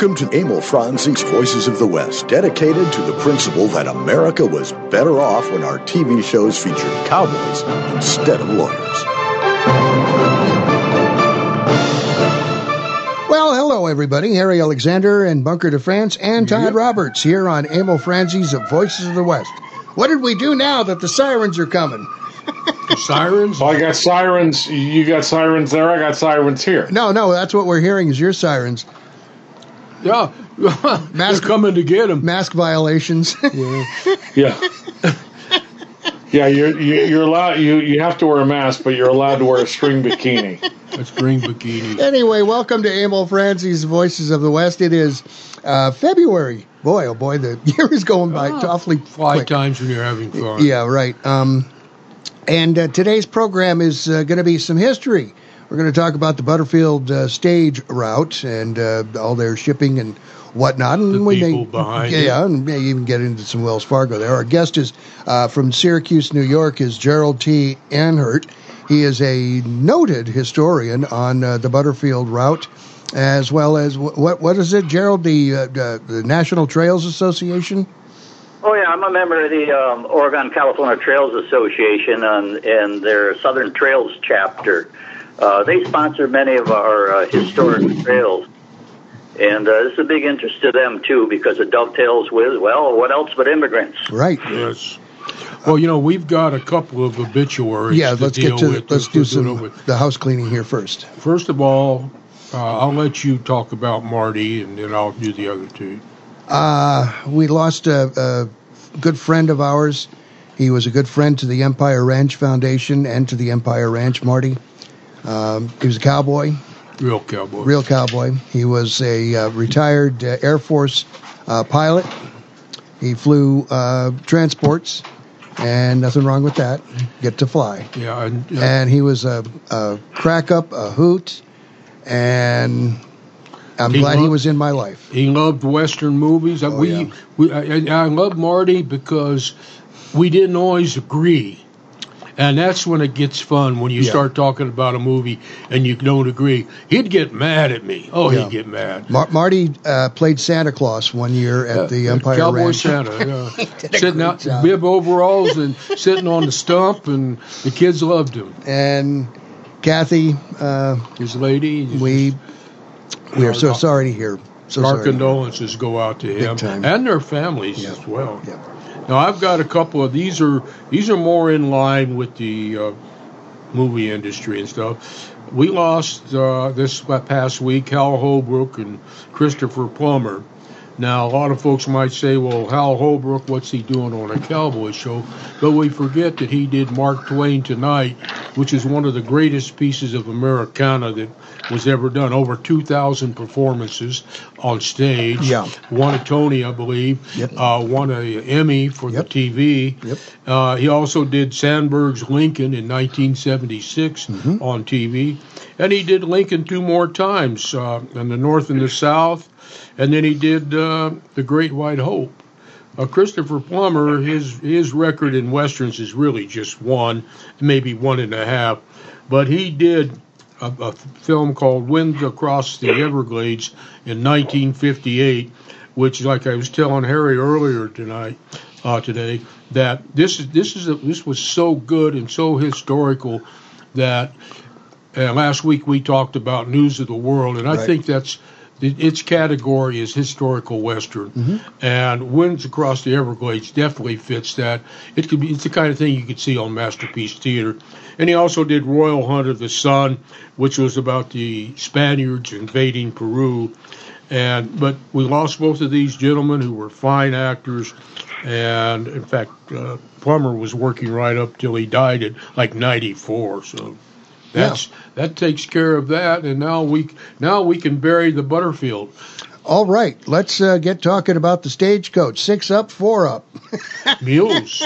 Welcome to Emil Franzi's Voices of the West, dedicated to the principle that America was better off when our TV shows featured cowboys instead of lawyers. Well, hello, everybody. Harry Alexander and Bunker de France and Todd Roberts here on Emil Franzi's Voices of the West. What did we do now that the sirens are coming? Sirens? Well, I got sirens. You got sirens there. I got sirens here. No, no, that's what we're hearing is your sirens. Yeah. Mask- They're coming to get him. Mask violations. Yeah. Yeah, you're you- you're allowed. You you have to wear a mask, but you're allowed to wear a string bikini. That's green bikini. anyway, welcome to Emil Franzi's Voices of the West. It is uh, February. Boy, oh boy, the year is going by awfully Fly quick. times when you're having fun. Yeah, right. Um, and uh, today's program is uh, going to be some history. We're going to talk about the Butterfield uh, stage route and uh, all their shipping and whatnot. And The we people may, behind yeah, it. and may even get into some Wells Fargo there. Our guest is uh, from Syracuse, New York, is Gerald T. Anhert. He is a noted historian on uh, the Butterfield route, as well as what what is it, Gerald? The uh, the, the National Trails Association. Oh yeah, I'm a member of the um, Oregon California Trails Association and, and their Southern Trails chapter. Uh, they sponsor many of our uh, historic trails, and uh, this is a big interest to them too because it dovetails with well, what else but immigrants? Right. Yes. Well, you know, we've got a couple of obituaries. Yeah, to let's deal get to with. let's If do some doing it. the house cleaning here first. First of all, uh, I'll let you talk about Marty, and then I'll do the other two. Uh, we lost a, a good friend of ours. He was a good friend to the Empire Ranch Foundation and to the Empire Ranch, Marty. Um, he was a cowboy, Real cowboy. real cowboy. He was a uh, retired uh, Air Force uh, pilot. He flew uh, transports, and nothing wrong with that. Get to fly. Yeah, and, uh, and he was a, a crack up, a hoot, and I'm He glad he was in my life. He loved Western movies. Oh, we, yeah. we, I, I love Marty because we didn't always agree, and that's when it gets fun when you Yeah. start talking about a movie and you don't agree. He'd get mad at me. Oh, Yeah. he'd get mad. Mar- Marty uh, played Santa Claus one year at the Uh, Empire Cowboy Ranch. Santa, yeah. sitting out job. bib overalls and sitting on the stump, and the kids loved him. And Kathy, uh, His lady, we we are so sorry to hear. So our sorry. condolences go out to him and their families Yeah. as well. Yeah. Now I've got a couple of these are these are more in line with the uh, movie industry and stuff. We lost uh, this past week Hal Holbrook and Christopher Plummer. Now a lot of folks might say, "Well, Hal Holbrook, what's he doing on a cowboy show?" But we forget that he did Mark Twain Tonight, which is one of the greatest pieces of Americana that was ever done. Over 2,000 performances on stage. Yeah. Won a Tony, I believe. Yep. Uh, won a Emmy for Yep. the TV. Yep. Uh, he also did Sandburg's Lincoln in 1976 Mm-hmm. on TV, and he did Lincoln two more times uh, in the North and the South, and then he did uh, The Great White Hope. Uh, Christopher Plummer, his his record in westerns is really just one, maybe one and a half, but he did a, a film called Winds Across the Everglades in 1958, which, like I was telling Harry earlier tonight, uh, today, that this is this is a, this was so good and so historical that uh, last week we talked about News of the World, and I Right. think that's its category is historical western, and Winds Across the Everglades definitely fits that. It could be it's the kind of thing you could see on Masterpiece Theater, and he also did Royal Hunt of the Sun, which was about the Spaniards invading Peru, and but we lost both of these gentlemen who were fine actors, and in fact uh, Plummer was working right up till he died at like 94, so. That's that takes care of that, and now we now we can bury the Butterfield. All right, let's uh, get talking about the stagecoach. Six up, four up. Mules,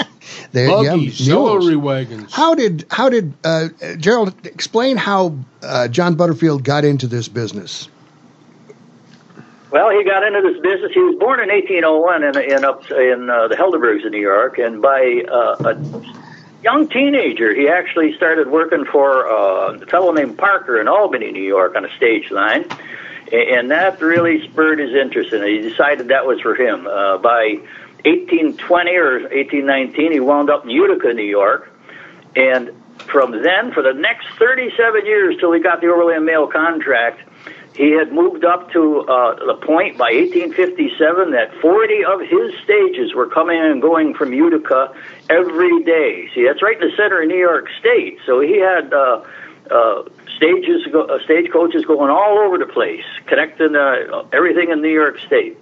There, buggies, yeah, mules. celery wagons. How did how did uh, Gerald explain how uh, John Butterfield got into this business? Well, he got into this business. He was born in 1801 in, in up in uh, the Helderbergs in New York, and by uh, a young teenager, he actually started working for uh, a fellow named Parker in Albany, New York, on a stage line. and that really spurred his interest, and he decided that was for him. Uh, by 1820 or 1819, he wound up in Utica, New York, and from then, for the next 37 years till he got the Overland Mail contract, he had moved up to uh, the point by 1857 that 40 of his stages were coming and going from Utica every day. See, that's right in the center of New York State. So he had uh, uh, stages, uh, stagecoaches going all over the place, connecting uh, everything in New York State.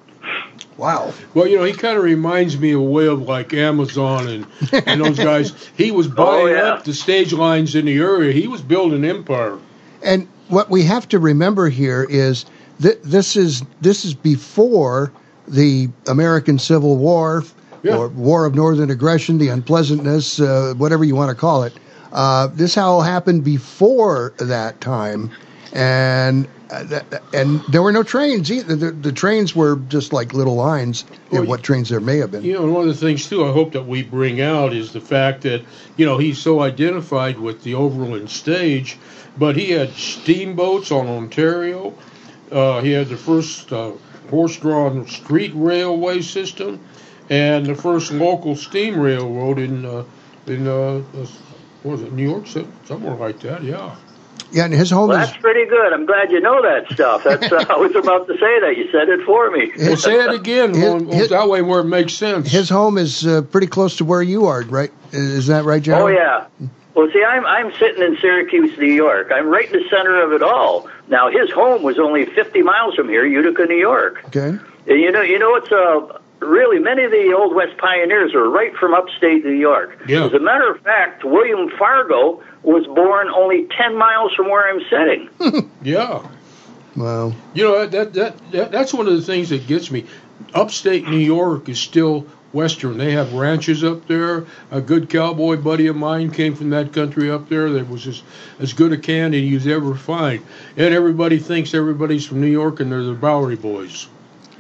Wow. Well, you know, he kind of reminds me of a way of like Amazon and, and those guys. He was buying Oh, yeah. up the stage lines in the area. He was building empire. And what we have to remember here is that this is this is before the American Civil War Yeah. or War of Northern Aggression, the unpleasantness, uh, whatever you want to call it. Uh, this all happened before that time, and uh, that, and there were no trains either. The, the trains were just like little lines. Well, what trains there may have been. You know, and one of the things too, I hope that we bring out is the fact that you know he's so identified with the Overland stage, but he had steamboats on Ontario. Uh, he had the first uh, horse-drawn street railway system, and the first local steam railroad in uh, in uh, uh, what was it New York, City? somewhere like that. Yeah. Yeah, and his home Well, is that's pretty good. I'm glad you know that stuff. That's uh, I was about to say that. You said it for me. Well, say it again. His- on- his- that way, where it makes sense. his home is uh, pretty close to where you are, right? Is that right, John? Oh yeah. Well, see, I'm I'm sitting in Syracuse, New York. I'm right in the center of it all. Now, his home was only 50 miles from here, Utica, New York. Okay. And you know, you know, it's uh, really many of the old West pioneers are right from upstate New York. Yeah. As a matter of fact, William Fargo was born only 10 miles from where I'm sitting. yeah. Well, You know that, that that that's one of the things that gets me. Upstate New York is still western. They have ranches up there. A good cowboy buddy of mine came from that country up there. That was as as good a candy you'd ever find. And everybody thinks everybody's from New York and they're the Bowery Boys.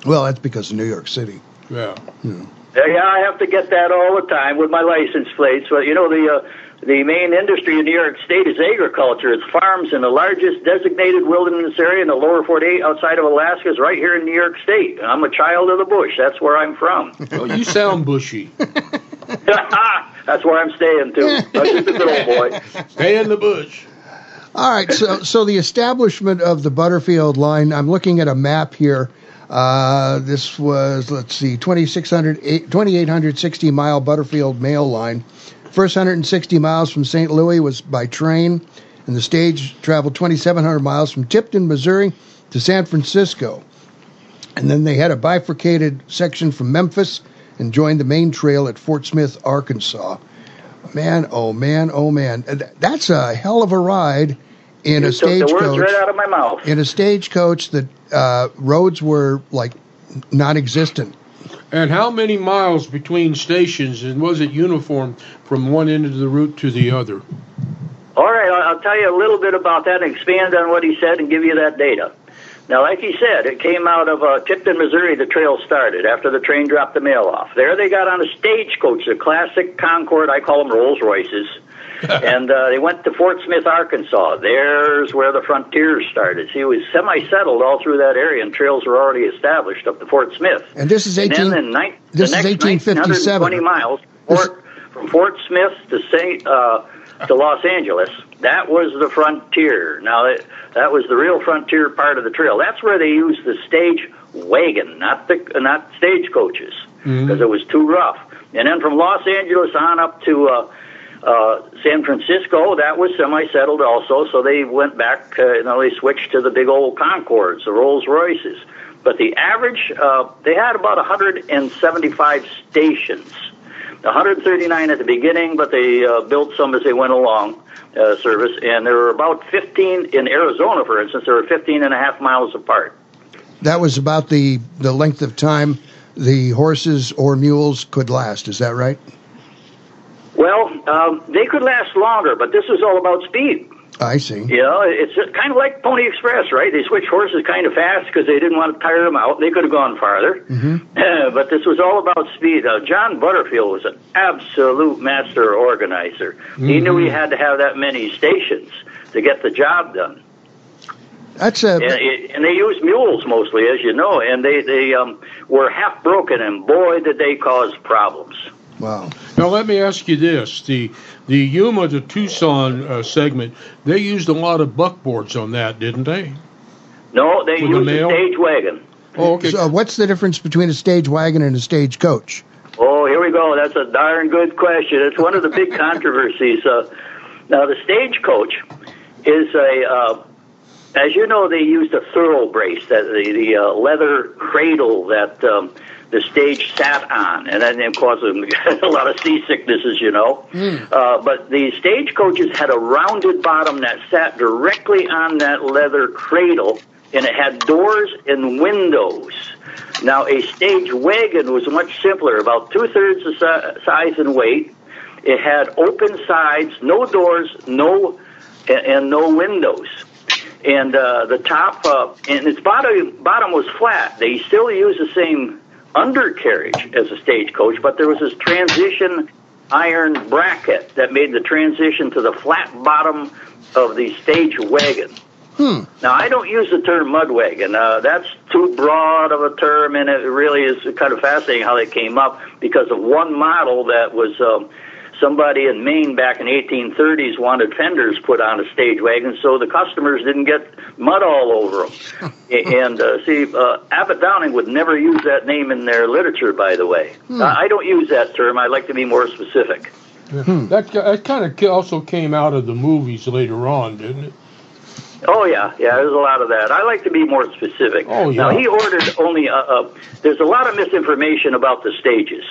well, that's because of New York City. Yeah. Uh, yeah, I have to get that all the time with my license plates. Well, you know the uh, the main industry in New York State is agriculture. It's farms, and the largest designated wilderness area in the lower 48 outside of Alaska is right here in New York State. I'm a child of the bush. That's where I'm from. Oh, you sound bushy. That's where I'm staying too. I'm just a good old boy. Stay in the bush. All right, so so the establishment of the Butterfield line. I'm looking at a map here. Uh, this was let's see, 2600 2860 mile Butterfield mail line. First 160 miles from St. Louis was by train, and the stage traveled 2,700 miles from Tipton, Missouri, to San Francisco. And then they had a bifurcated section from Memphis and joined the main trail at Fort Smith, Arkansas. Man, oh man, oh man, that's a hell of a ride in a You took the words stagecoach. right out of my mouth. In a stagecoach, that uh, roads were like non-existent. And how many miles between stations, and was it uniform from one end of the route to the other? All right, I'll I'll tell you a little bit about that and expand on what he said and give you that data. Now, like he said, it came out of uh, Tipton, Missouri. The trail started after the train dropped the mail off. There, they got on a stagecoach, a classic Concord. I call them Rolls Royces, and uh, they went to Fort Smith, Arkansas. There's where the frontier started. See, it was semi-settled all through that area, and trails were already established up to Fort Smith. And this is And 18. then in nine, this the is next 1857. 1920 miles Fort, from Fort Smith to Saint uh, to Los Angeles. That was the frontier. Now that, that was the real frontier part of the trail. That's where they used the stage wagon, not the not stagecoaches, because it was too rough. And then from Los Angeles on up to uh, uh, San Francisco, that was semi-settled also. So they went back. Uh, you know, they switched to the big old Concords, the Rolls Royces. But the average, uh, they had about 175 stations. 139 at the beginning, but they uh, built some as they went along uh, service. And there were about 15 in Arizona, for instance. There were 15 and a half miles apart. That was about the the length of time the horses or mules could last. Is that right? Well, um, they could last longer, but this is all about speed. I see. You know, it's kind of like Pony Express, right? They switched horses kind of fast because they didn't want to tire them out. They could have gone farther. Mm-hmm. but this was all about speed. Uh, John Butterfield was an absolute master organizer. He knew he had to have that many stations to get the job done. That's a and, and they used mules mostly, as you know, and they they um, were half broken, and boy, did they cause problems. Wow. Now let me ask you this: the the Yuma to Tucson uh, segment, they used a lot of buckboards on that, didn't they? No, they With the used a mail? stage wagon. Oh, okay. So what's the difference between a stage wagon and a stage coach? Oh, here we go. That's a darn good question. It's one of the big controversies. Uh, now, the stagecoach is a, uh, as you know, they used a thorough brace, that the, the uh, leather cradle that um, the stage sat on, and then it caused a lot of seasickness, as you know. Uh, but the stage coaches had a rounded bottom that sat directly on that leather cradle, and it had doors and windows. Now, a stage wagon was much simpler, about two thirds the si- size and weight. It had open sides, no doors, no and, and no windows. And uh, the top uh, and its bottom bottom was flat. They still used the same undercarriage as a stagecoach, but there was this transition iron bracket that made the transition to the flat bottom of the stage wagon. Now, I don't use the term mud wagon. Uh, that's too broad of a term, and it really is kind of fascinating how they came up because of one model that was um, somebody in Maine back in 1830s wanted fenders put on a stage wagon so the customers didn't get mud all over them. and uh, see, uh, Abbott Downing would never use that name in their literature, by the way. I I don't use that term. I like to be more specific. That that kind of also came out of the movies later on, didn't it? Oh yeah, yeah. There's a lot of that. I like to be more specific. Oh, yeah. Now he ordered only. Uh, uh, there's a lot of misinformation about the stages.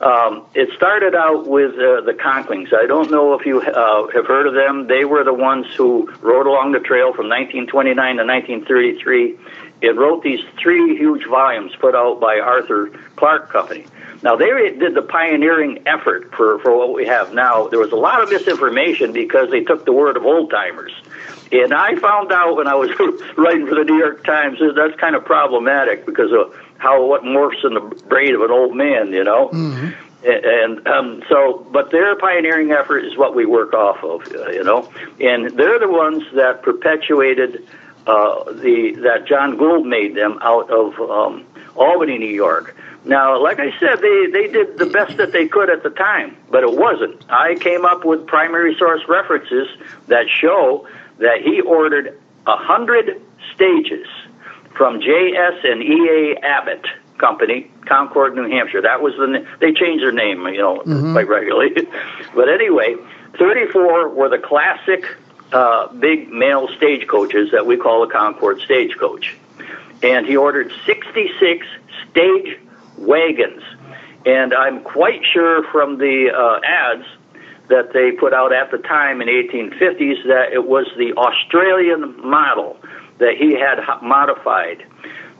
Um, it started out with uh, the Conklings. I don't know if you uh, have heard of them. They were the ones who rode along the trail from 1929 to 1933. It wrote these three huge volumes put out by Arthur Clark Company. Now they did the pioneering effort for, for what we have now. There was a lot of misinformation because they took the word of old timers. And I found out when I was writing for the New York Times that that's kind of problematic because of how what morphs in the brain of an old man, you know. And, and um, so, but their pioneering effort is what we work off of, uh, you know. And they're the ones that perpetuated uh, the that John Gould made them out of um, Albany, New York. Now, like I said, they, they did the best that they could at the time, but it wasn't. I came up with primary source references that show that he ordered a hundred stages from J.S. and E.A. Abbott Company, Concord, New Hampshire. That was the they changed their name, you know, quite regularly. but anyway, 34 were the classic uh, big mail stagecoaches that we call a Concord stagecoach, and he ordered 66 stage wagons. And I'm quite sure from the uh, ads that they put out at the time in the 1850s that it was the Australian model that he had modified.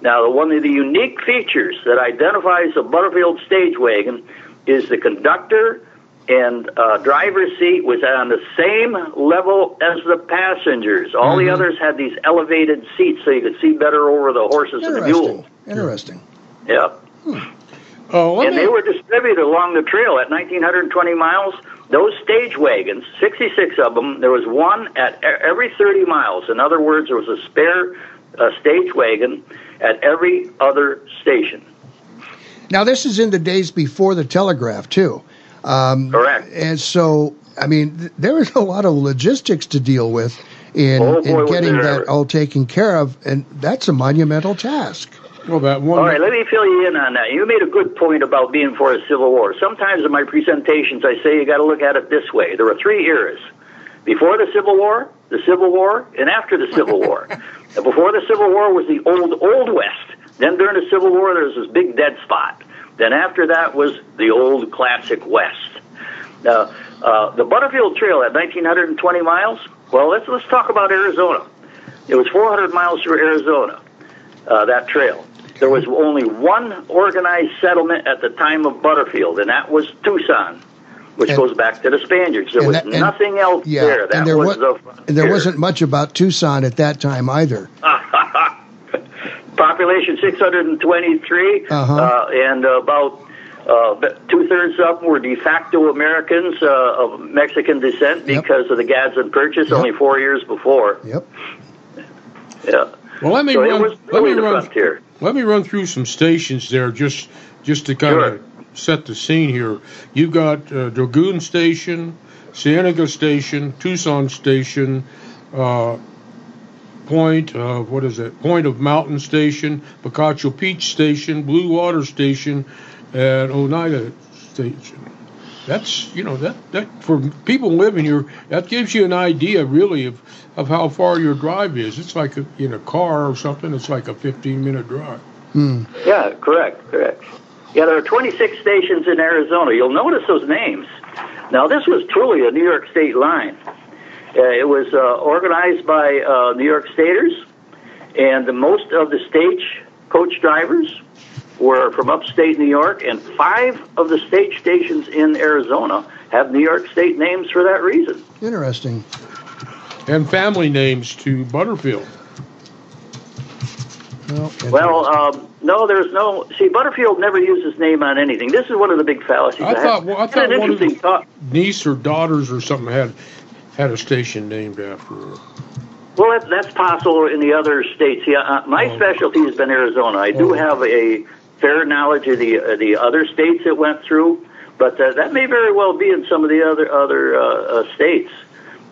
Now, one of the unique features that identifies a Butterfield stage wagon is the conductor and uh, driver's seat was on the same level as the passengers. All the others had these elevated seats so you could see better over the horses and the mules. Interesting. Interesting. Yeah. Oh, And me- they were distributed along the trail at 1,920 miles. Those stage wagons, 66 of them, there was one at every 30 miles. In other words, there was a spare uh, stage wagon at every other station. Now, this is in the days before the telegraph, too. Um, Correct. And so, I mean, th- there is a lot of logistics to deal with in, Oh, boy, in getting that ever. all taken care of, and that's a monumental task. Well, that one. All right, let me fill you in on that. You made a good point about being for a civil war. Sometimes in my presentations, I say you got to look at it this way. There were three eras: before the Civil War, the Civil War, and after the Civil War. Before the Civil War was the old Old West. Then during the Civil War, there was this big dead spot. Then after that was the old classic West. Now, uh, the Butterfield Trail at 1,920 miles. Well, let's let's talk about Arizona. It was 400 miles through Arizona. Uh, that trail. There was only one organized settlement at the time of Butterfield, and that was Tucson, which And- goes back to the Spaniards. There was that- and- nothing else Yeah, there. That and there, was wa- the and there frontier. wasn't much about Tucson at that time either. population 623, Uh-huh. uh, and about uh, two thirds of them were de facto Americans uh, of Mexican descent Yep. because of the Gadsden Purchase Yep. only four years before. Yep. Yeah. Well, let me So it run. was let me really the run. frontier. Let me run through some stations there, just just to kind Sure. of set the scene here. You've got uh, Dragoon Station, Cienega Station, Tucson Station, uh, Point of what is it? Point of Mountain Station, Picacho Peak Station, Blue Water Station, and Oneida Station. That's you know that that for people living here, that gives you an idea really of of how far your drive is. It's like a, in a car or something. It's like a 15 minute drive. Yeah, correct, correct. Yeah, there are 26 stations in Arizona. You'll notice those names. Now, this was truly a New York State line. Uh, it was uh, organized by uh, New York Staters, and the, most of the stage coach drivers were from upstate New York, and five of the state stations in Arizona have New York State names for that reason. Interesting. And family names to Butterfield. Well, Well, um, no, there's no. See, Butterfield never used his name on anything. This is one of the big fallacies. I have. thought- well, I thought an one of the- interesting thought. Niece or daughters or something had had a station named after her. Well, that, that's possible in the other states. Yeah, uh, my Oh. specialty has been Arizona. I do Oh. have a fair knowledge of the uh, the other states it went through, but uh, that may very well be in some of the other other uh, uh, states.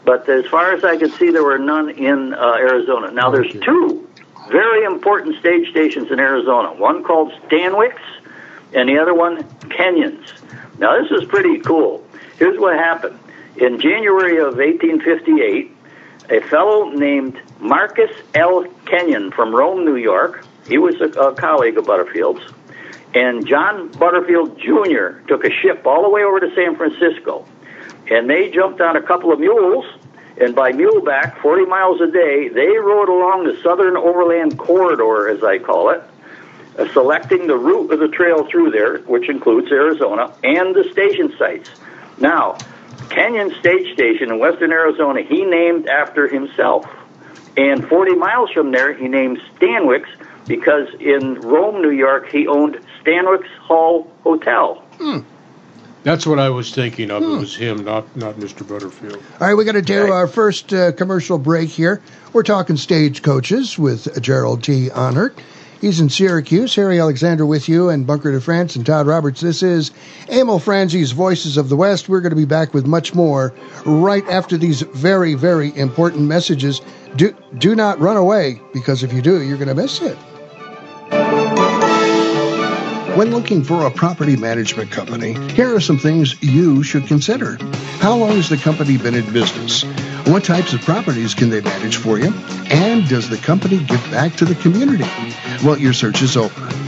But as far as I can see, there were none in uh, Arizona. Now, there's two very important stage stations in Arizona. One called Stanwix, and the other one Kenyons. Now, this is pretty cool. Here's what happened. In January of 1858, a fellow named Marcus L. Kenyon from Rome, New York, he was a, a colleague of Butterfield's, and John Butterfield Jr. took a ship all the way over to San Francisco. And they jumped on a couple of mules, and by muleback, 40 miles a day, they rode along the Southern Overland Corridor, as I call it, uh, selecting the route of the trail through there, which includes Arizona, and the station sites. Now, Kenyon Stage Station in western Arizona, he named after himself. And 40 miles from there, he named Stanwix because in Rome, New York, he owned Stanwix Hall Hotel. That's what I was thinking of. It was him, not not Mr. Butterfield. All right, we got to do Okay. our first uh, commercial break here. We're talking stagecoaches with Gerald T. Anhert. He's in Syracuse. Harry Alexander with you, and Bunker de France and Todd Roberts. This is Emil Franzi's Voices of the West. We're going to be back with much more right after these very, very important messages. Do do not run away because if you do, you're going to miss it. When looking for a property management company, here are some things you should consider. How long has the company been in business? What types of properties can they manage for you? And does the company give back to the community? Well, your search is over.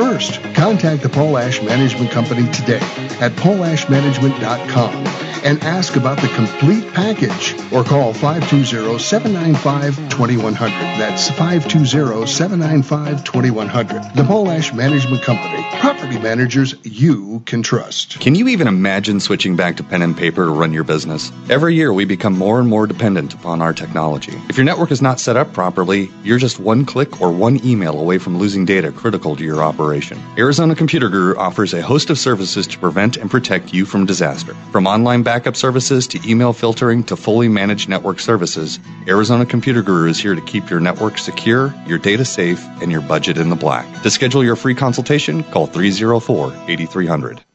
Contact the Polash Management Company today at polashmanagement.com and ask about the complete package or call 520-795-2100. That's 520-795-2100. The Polash Management Company. Property managers you can trust. Can you even imagine switching back to pen and paper to run your business? Every year we become more and more dependent upon our technology. If your network is not set up properly, you're just one click or one email away from losing data critical to your operation. Arizona Computer Guru offers a host of services to prevent and protect you from disaster. From online backup services to email filtering to fully managed network services, Arizona Computer Guru is here to keep your network secure, your data safe, and your budget in the black. To schedule your free consultation, call 304 8300.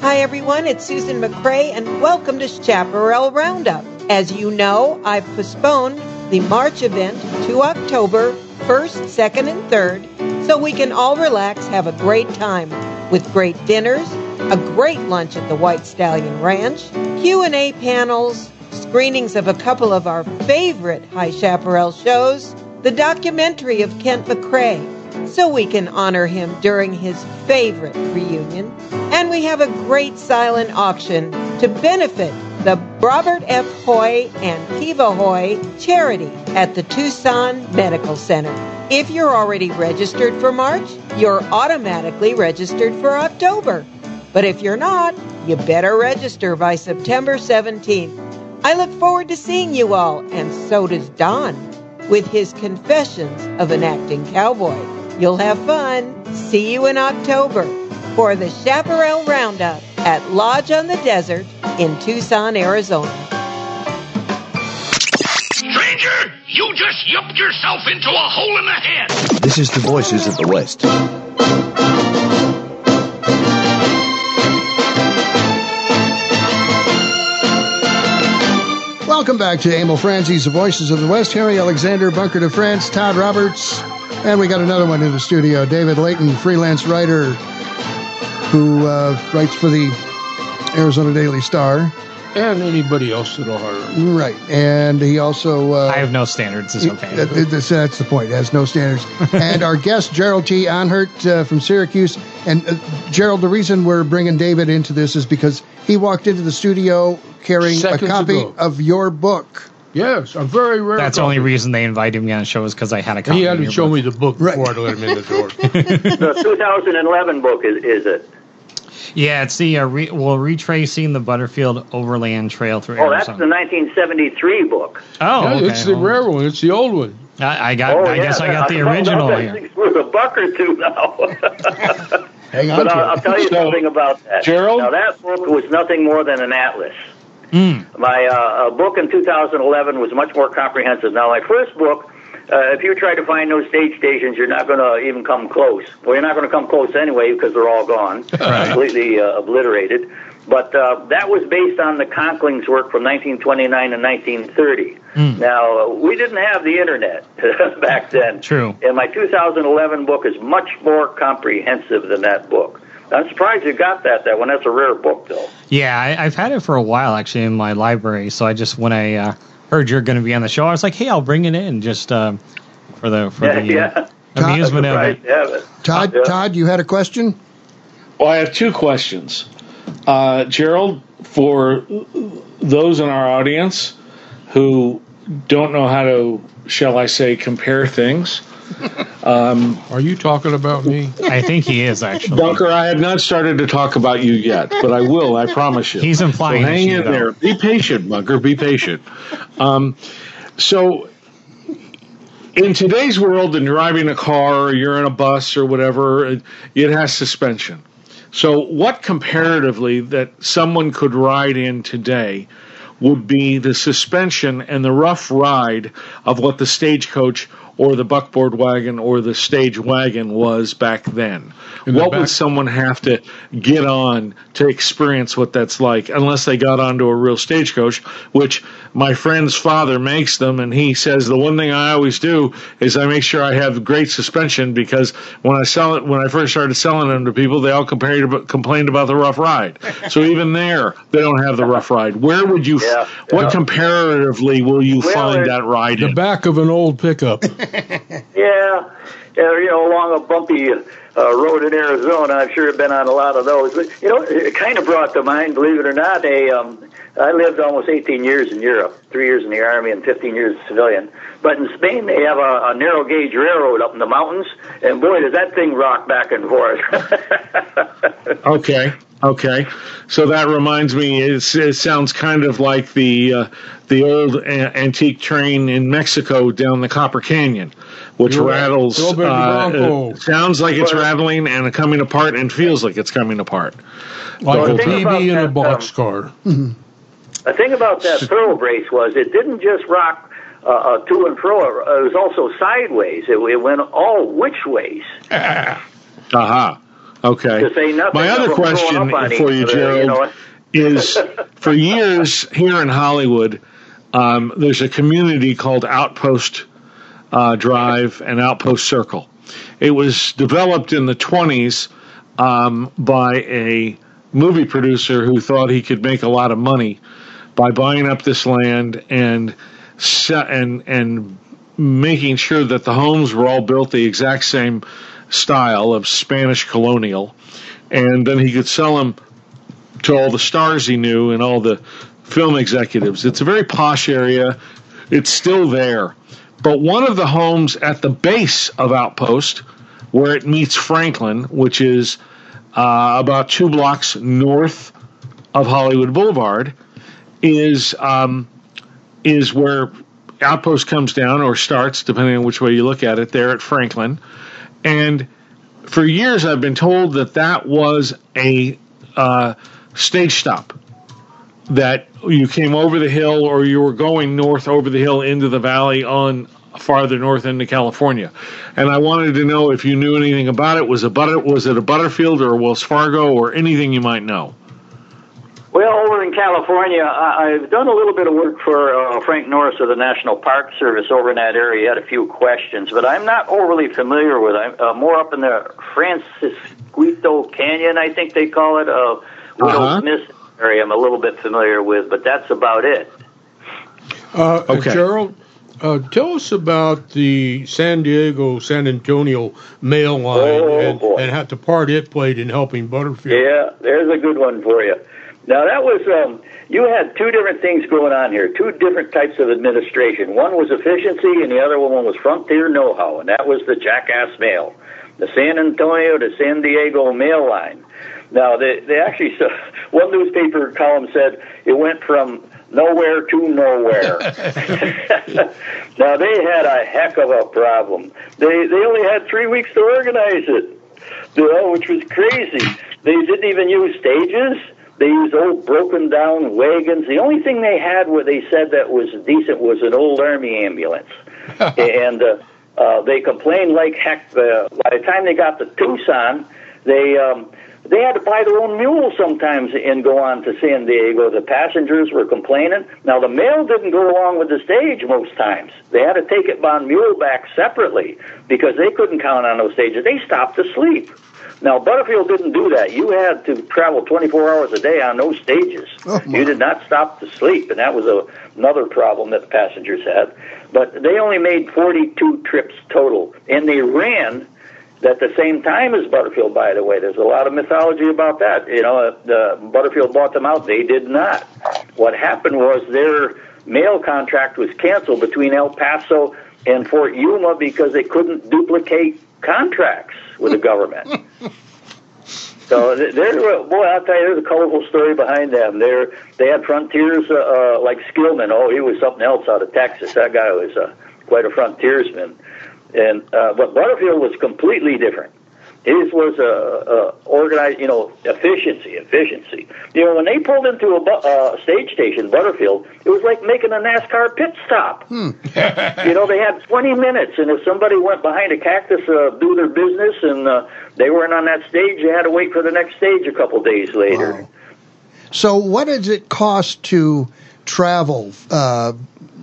Hi, everyone. It's Susan McCray, and welcome to Chaparral Roundup. As you know, I've postponed the March event to October 1st, 2nd, and 3rd so we can all relax, have a great time with great dinners, a great lunch at the White Stallion Ranch, Q&A panels, screenings of a couple of our favorite High Chaparral shows, the documentary of Kent McCray, so we can honor him during his favorite reunion. And we have a great silent auction to benefit the Robert F. Hoy and Kiva Hoy charity at the Tucson Medical Center. If you're already registered for March, you're automatically registered for October. But if you're not, you better register by September 17th. I look forward to seeing you all, and so does Don, with his Confessions of an Acting Cowboy. You'll have fun. See you in October for the Chaparral Roundup at Lodge on the Desert in Tucson, Arizona. Stranger, you just yupped yourself into a hole in the head. This is the Voices of the West. Welcome back to Emil Franzi's The Voices of the West. Harry Alexander, Bunker de France, Todd Roberts, and we got another one in the studio. David Leighton, freelance writer who uh, writes for the Arizona Daily Star. And anybody else that'll hire him. Right. And he also. Uh, I have no standards. It's okay. That- that- that's, that's the point. It has no standards. and our guest, Gerald T. Anhert uh, from Syracuse. And uh, Gerald, the reason we're bringing David into this is because he walked into the studio carrying Seconds a copy ago. of your book. Yes, a very rare. That's the only reason they invited me on the show is because I had a copy. He of had to show book. me the book before I let him in the door. The 2011 book is, is it? Yeah, it's the uh, re- well retracing the Butterfield Overland Trail through Oh, that's the 1973 book. oh, Yeah, okay. it's the well, rare one. It's the old one. I, I got. Oh, I yeah, guess I got the original that here. worth a buck or two now. Hang on but to I'll, it. I'll tell you So, something about that. Gerald? Now, that book was nothing more than an atlas. Mm. My uh, uh, book in 2011 was much more comprehensive. Now, my first book, uh, if you try to find those stage stations, you're not going to even come close. Well, you're not going to come close anyway because they're all gone, completely uh, obliterated. But uh, that was based on the Conkling's work from 1929 and 1930. Now, uh, we didn't have the internet back then. True. And my 2011 book is much more comprehensive than that book. I'm surprised you got that. That one. That's a rare book, though. Yeah, I, I've had it for a while actually in my library. So I just when I uh, heard you're going to be on the show, I was like, hey, I'll bring it in just uh, for the for Yeah, the yeah. uh, amusement of it. it. Todd, Yeah. Todd, you had a question? Well, I have two questions. Uh, Gerald, for those in our audience who don't know how to, shall I say, compare things, Are you talking about me? I think he is actually. Bunker, I have not started to talk about you yet, but I will. I promise you. He's implying So hang in don't. there. Be patient, Bunker. Be patient. Um, so, in today's world, in driving a car, or you're in a bus or whatever, it, it has suspension. So, what comparatively that someone could ride in today would be the suspension and the rough ride of what the stagecoach or the buckboard wagon or the stage wagon was back then. The What back- would someone have to get on to experience what that's like unless they got onto a real stagecoach, which my friend's father makes them and he says the one thing I always do is I make sure I have great suspension because when I sell it when I first started selling them to people they all compared complained about the rough ride. So even there they don't have the rough ride. Where would you Yeah, what yeah. comparatively will you Well, find that ride The in? back of an old pickup. Yeah, yeah, you know, along a bumpy uh, road in Arizona. I'm sure have been on a lot of those. But you know, it kind of brought to mind, believe it or not, a um, I lived almost 18 years in Europe, three years in the army and 15 years as civilian. But in Spain, they have a, a narrow gauge railroad up in the mountains, and boy, does that thing rock back and forth. Okay. Okay, so that reminds me. It's, it sounds kind of like the uh, the old a- antique train in Mexico down the Copper Canyon, which You're rattles. Go baby uh, uh, sounds like it's rattling and coming apart, and feels like it's coming apart. like Well, a the thing about BB in a that, boxcar. The thing about that thorough brace was it didn't just rock uh, uh, to and fro. It was also sideways. It, it went all which ways. Aha. Okay. To say nothing My other of them throwing question for you, other, Gerald, know. is for years here in Hollywood, um, there's a community called Outpost uh, Drive and Outpost Circle. It was developed in the 20s um, by a movie producer who thought he could make a lot of money by buying up this land and and and making sure that the homes were all built the exact same style of Spanish colonial, and then he could sell them to all the stars he knew and all the film executives. It's a very posh area. It's still there. But one of the homes at the base of Outpost, where it meets Franklin, which is uh, about two blocks north of Hollywood Boulevard, is um, is where Outpost comes down or starts, depending on which way you look at it. There at Franklin, and for years I've been told that that was a uh, stage stop. That you came over the hill or you were going north over the hill into the valley on farther north into California. And I wanted to know if you knew anything about it. Was, a butter, was it a Butterfield or a Wells Fargo or anything you might know? Well, over in California, I, I've done a little bit of work for uh, Frank Norris of the National Park Service over in that area. He had a few questions, but I'm not overly familiar with it. I'm uh, more up in the Francisquito Canyon, I think they call it, uh, Widow Uh-huh. Smith area. I'm a little bit familiar with, but that's about it. Uh, Okay. Gerald, uh, tell us about the San Diego San Antonio mail line Oh, and, and how the part it played in helping Butterfield. Yeah, there's a good one for you. Now that was um, you had two different things going on here, two different types of administration. One was efficiency, and the other one was frontier know-how, and that was the jackass mail, the San Antonio to San Diego mail line. Now they they actually so one newspaper column said it went from nowhere to nowhere. now they had a heck of a problem. They they only had three weeks to organize it you know, which was crazy. They didn't even use stages. They used old broken down wagons. The only thing they had where they said that was decent was an old army ambulance. and uh, uh, they complained like heck. Uh, by the time they got to Tucson, they um, they had to buy their own mules sometimes and go on to San Diego. The passengers were complaining. Now the mail didn't go along with the stage most times. They had to take it on muleback separately because they couldn't count on those stages. They stopped to sleep. Now Butterfield didn't do that. You had to travel 24 hours a day on those stages. Oh, you did not stop to sleep, and that was a, another problem that the passengers had. But they only made 42 trips total, and they ran at the same time as Butterfield. By the way, there's a lot of mythology about that. You know, the Butterfield bought them out; they did not. What happened was their mail contract was canceled between El Paso and Fort Yuma because they couldn't duplicate contracts with the government. So th- there, uh, boy, I'll tell you, there's a colorful story behind them. They're, they had frontiers uh, uh, like Skillman. Oh, he was something else out of Texas. That guy was uh, quite a frontiersman. And uh, but Butterfield was completely different. His was a, a organized, you know, efficiency, efficiency. You know, when they pulled into a bu- uh, stage station, Butterfield, it was like making a NASCAR pit stop. you know, they had 20 minutes, and if somebody went behind a cactus uh, do their business and uh, they weren't on that stage, they had to wait for the next stage a couple days later. Wow. So, what does it cost to travel? Uh,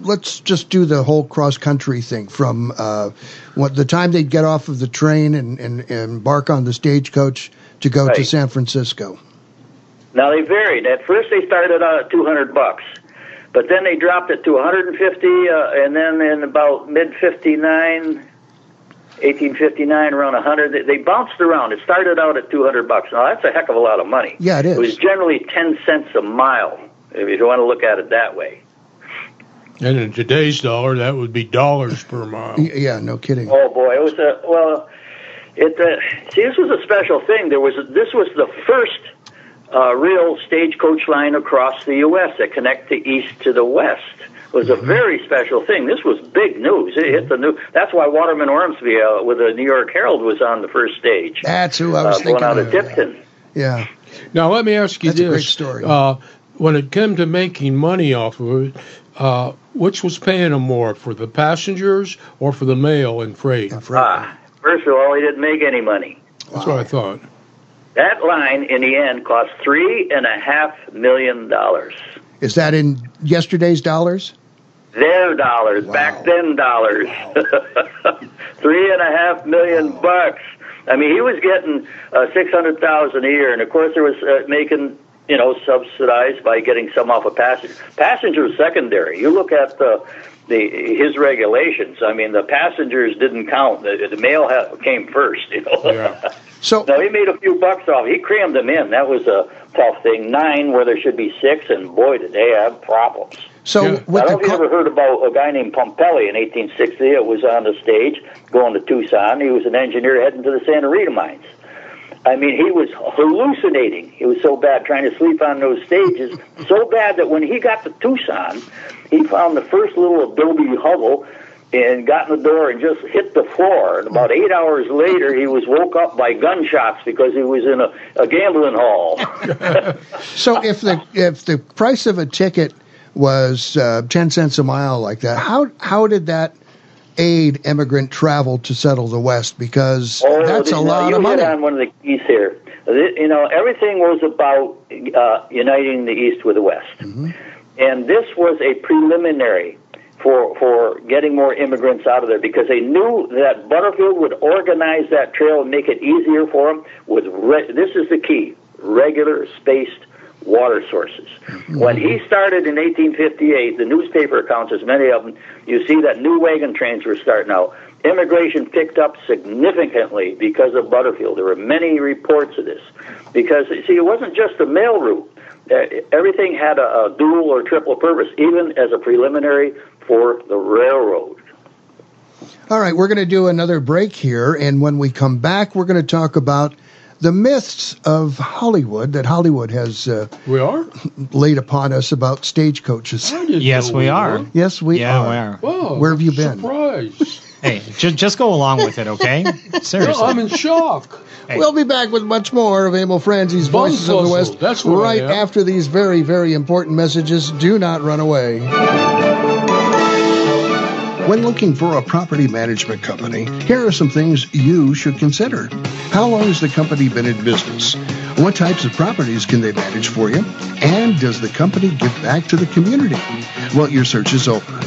let's just do the whole cross country thing from uh, what the time they'd get off of the train and, and, and embark on the stagecoach to go to San Francisco. Now they varied. At first they started out at 200 bucks, but then they dropped it to 150, uh, and then in about mid 59, 1859, around 100, they- they bounced around. It started out at 200 bucks. Now that's a heck of a lot of money. Yeah, it is. It was generally 10 cents a mile, if you want to look at it that way. And in today's dollar, that would be dollars per mile. Yeah, no kidding. Oh boy, it was a well. It uh, see, this was a special thing. There was this was the first uh, real stagecoach line across the U.S. that connect the east to the west. It was a very special thing. This was big news. It hit the news. That's why Waterman Ormsby uh, with the New York Herald was on the first stage. That's who I was uh, going thinking out of. of Tipton. Yeah. Now, let me ask you That's a this. great story. Uh, when it came to making money off of it, uh, which was paying them more, for the passengers or for the mail and freight? And Fred- Ah, first of all, he didn't make any money. That's what I thought. That line, in the end, cost three and a half million dollars. Is that in yesterday's dollars? their dollars, back then dollars. Three and a half million bucks. I mean, he was getting uh, six hundred thousand a year, and of course, there was uh, making you know subsidized by getting some off a of passenger. Passenger secondary. You look at the the his regulations. I mean, the passengers didn't count. The, the mail ha- came first. You know. Yeah. So now he made a few bucks off. He crammed them in. That was a tough thing. Nine where there should be six, and boy, did they have problems. So Yeah. I don't know the if you co- ever heard about a guy named Pumpelly in 1860. It was on the stage going to Tucson. He was an engineer heading to the Santa Rita mines. I mean, he was hallucinating. He was so bad trying to sleep on those stages, so bad that when he got to Tucson, he found the first little adobe hovel and got in the door and just hit the floor. And about eight hours later, he was woke up by gunshots because he was in a, a gambling hall. so if the if the price of a ticket was uh, ten cents a mile like that, how how did that aid immigrant travel to settle the West? Because Oh, that's a lot of money. hit on one of the keys here. You know, everything was about uh, uniting the East with the West, Mm-hmm. and this was a preliminary for for getting more immigrants out of there because they knew that Butterfield would organize that trail and make it easier for them with re- this is the key regular spaced water sources. When he started in 1858, the newspaper accounts, as many of them, you see that new wagon trains were starting out. Immigration picked up significantly because of Butterfield. There were many reports of this. Because, see, it wasn't just the mail route. Uh, everything had a, a dual or triple purpose, even as a preliminary for the railroad. All right, we're going to do another break here, and when we come back, we're going to talk about the myths of Hollywood that Hollywood has uh, We are. laid upon us about stagecoaches. I Yes, know we are. were. Yes, we yeah, are. we are. Whoa, Where have you been? Surprise! Hey, just just go along with it, okay? no, Seriously. I'm in shock. Hey. We'll be back with much more of Emil Franzi's Voices of the West that's right after these very, very important messages. Do not run away. When looking for a property management company, here are some things you should consider. How long has the company been in business? What types of properties can they manage for you? And does the company give back to the community? Well, your search is over.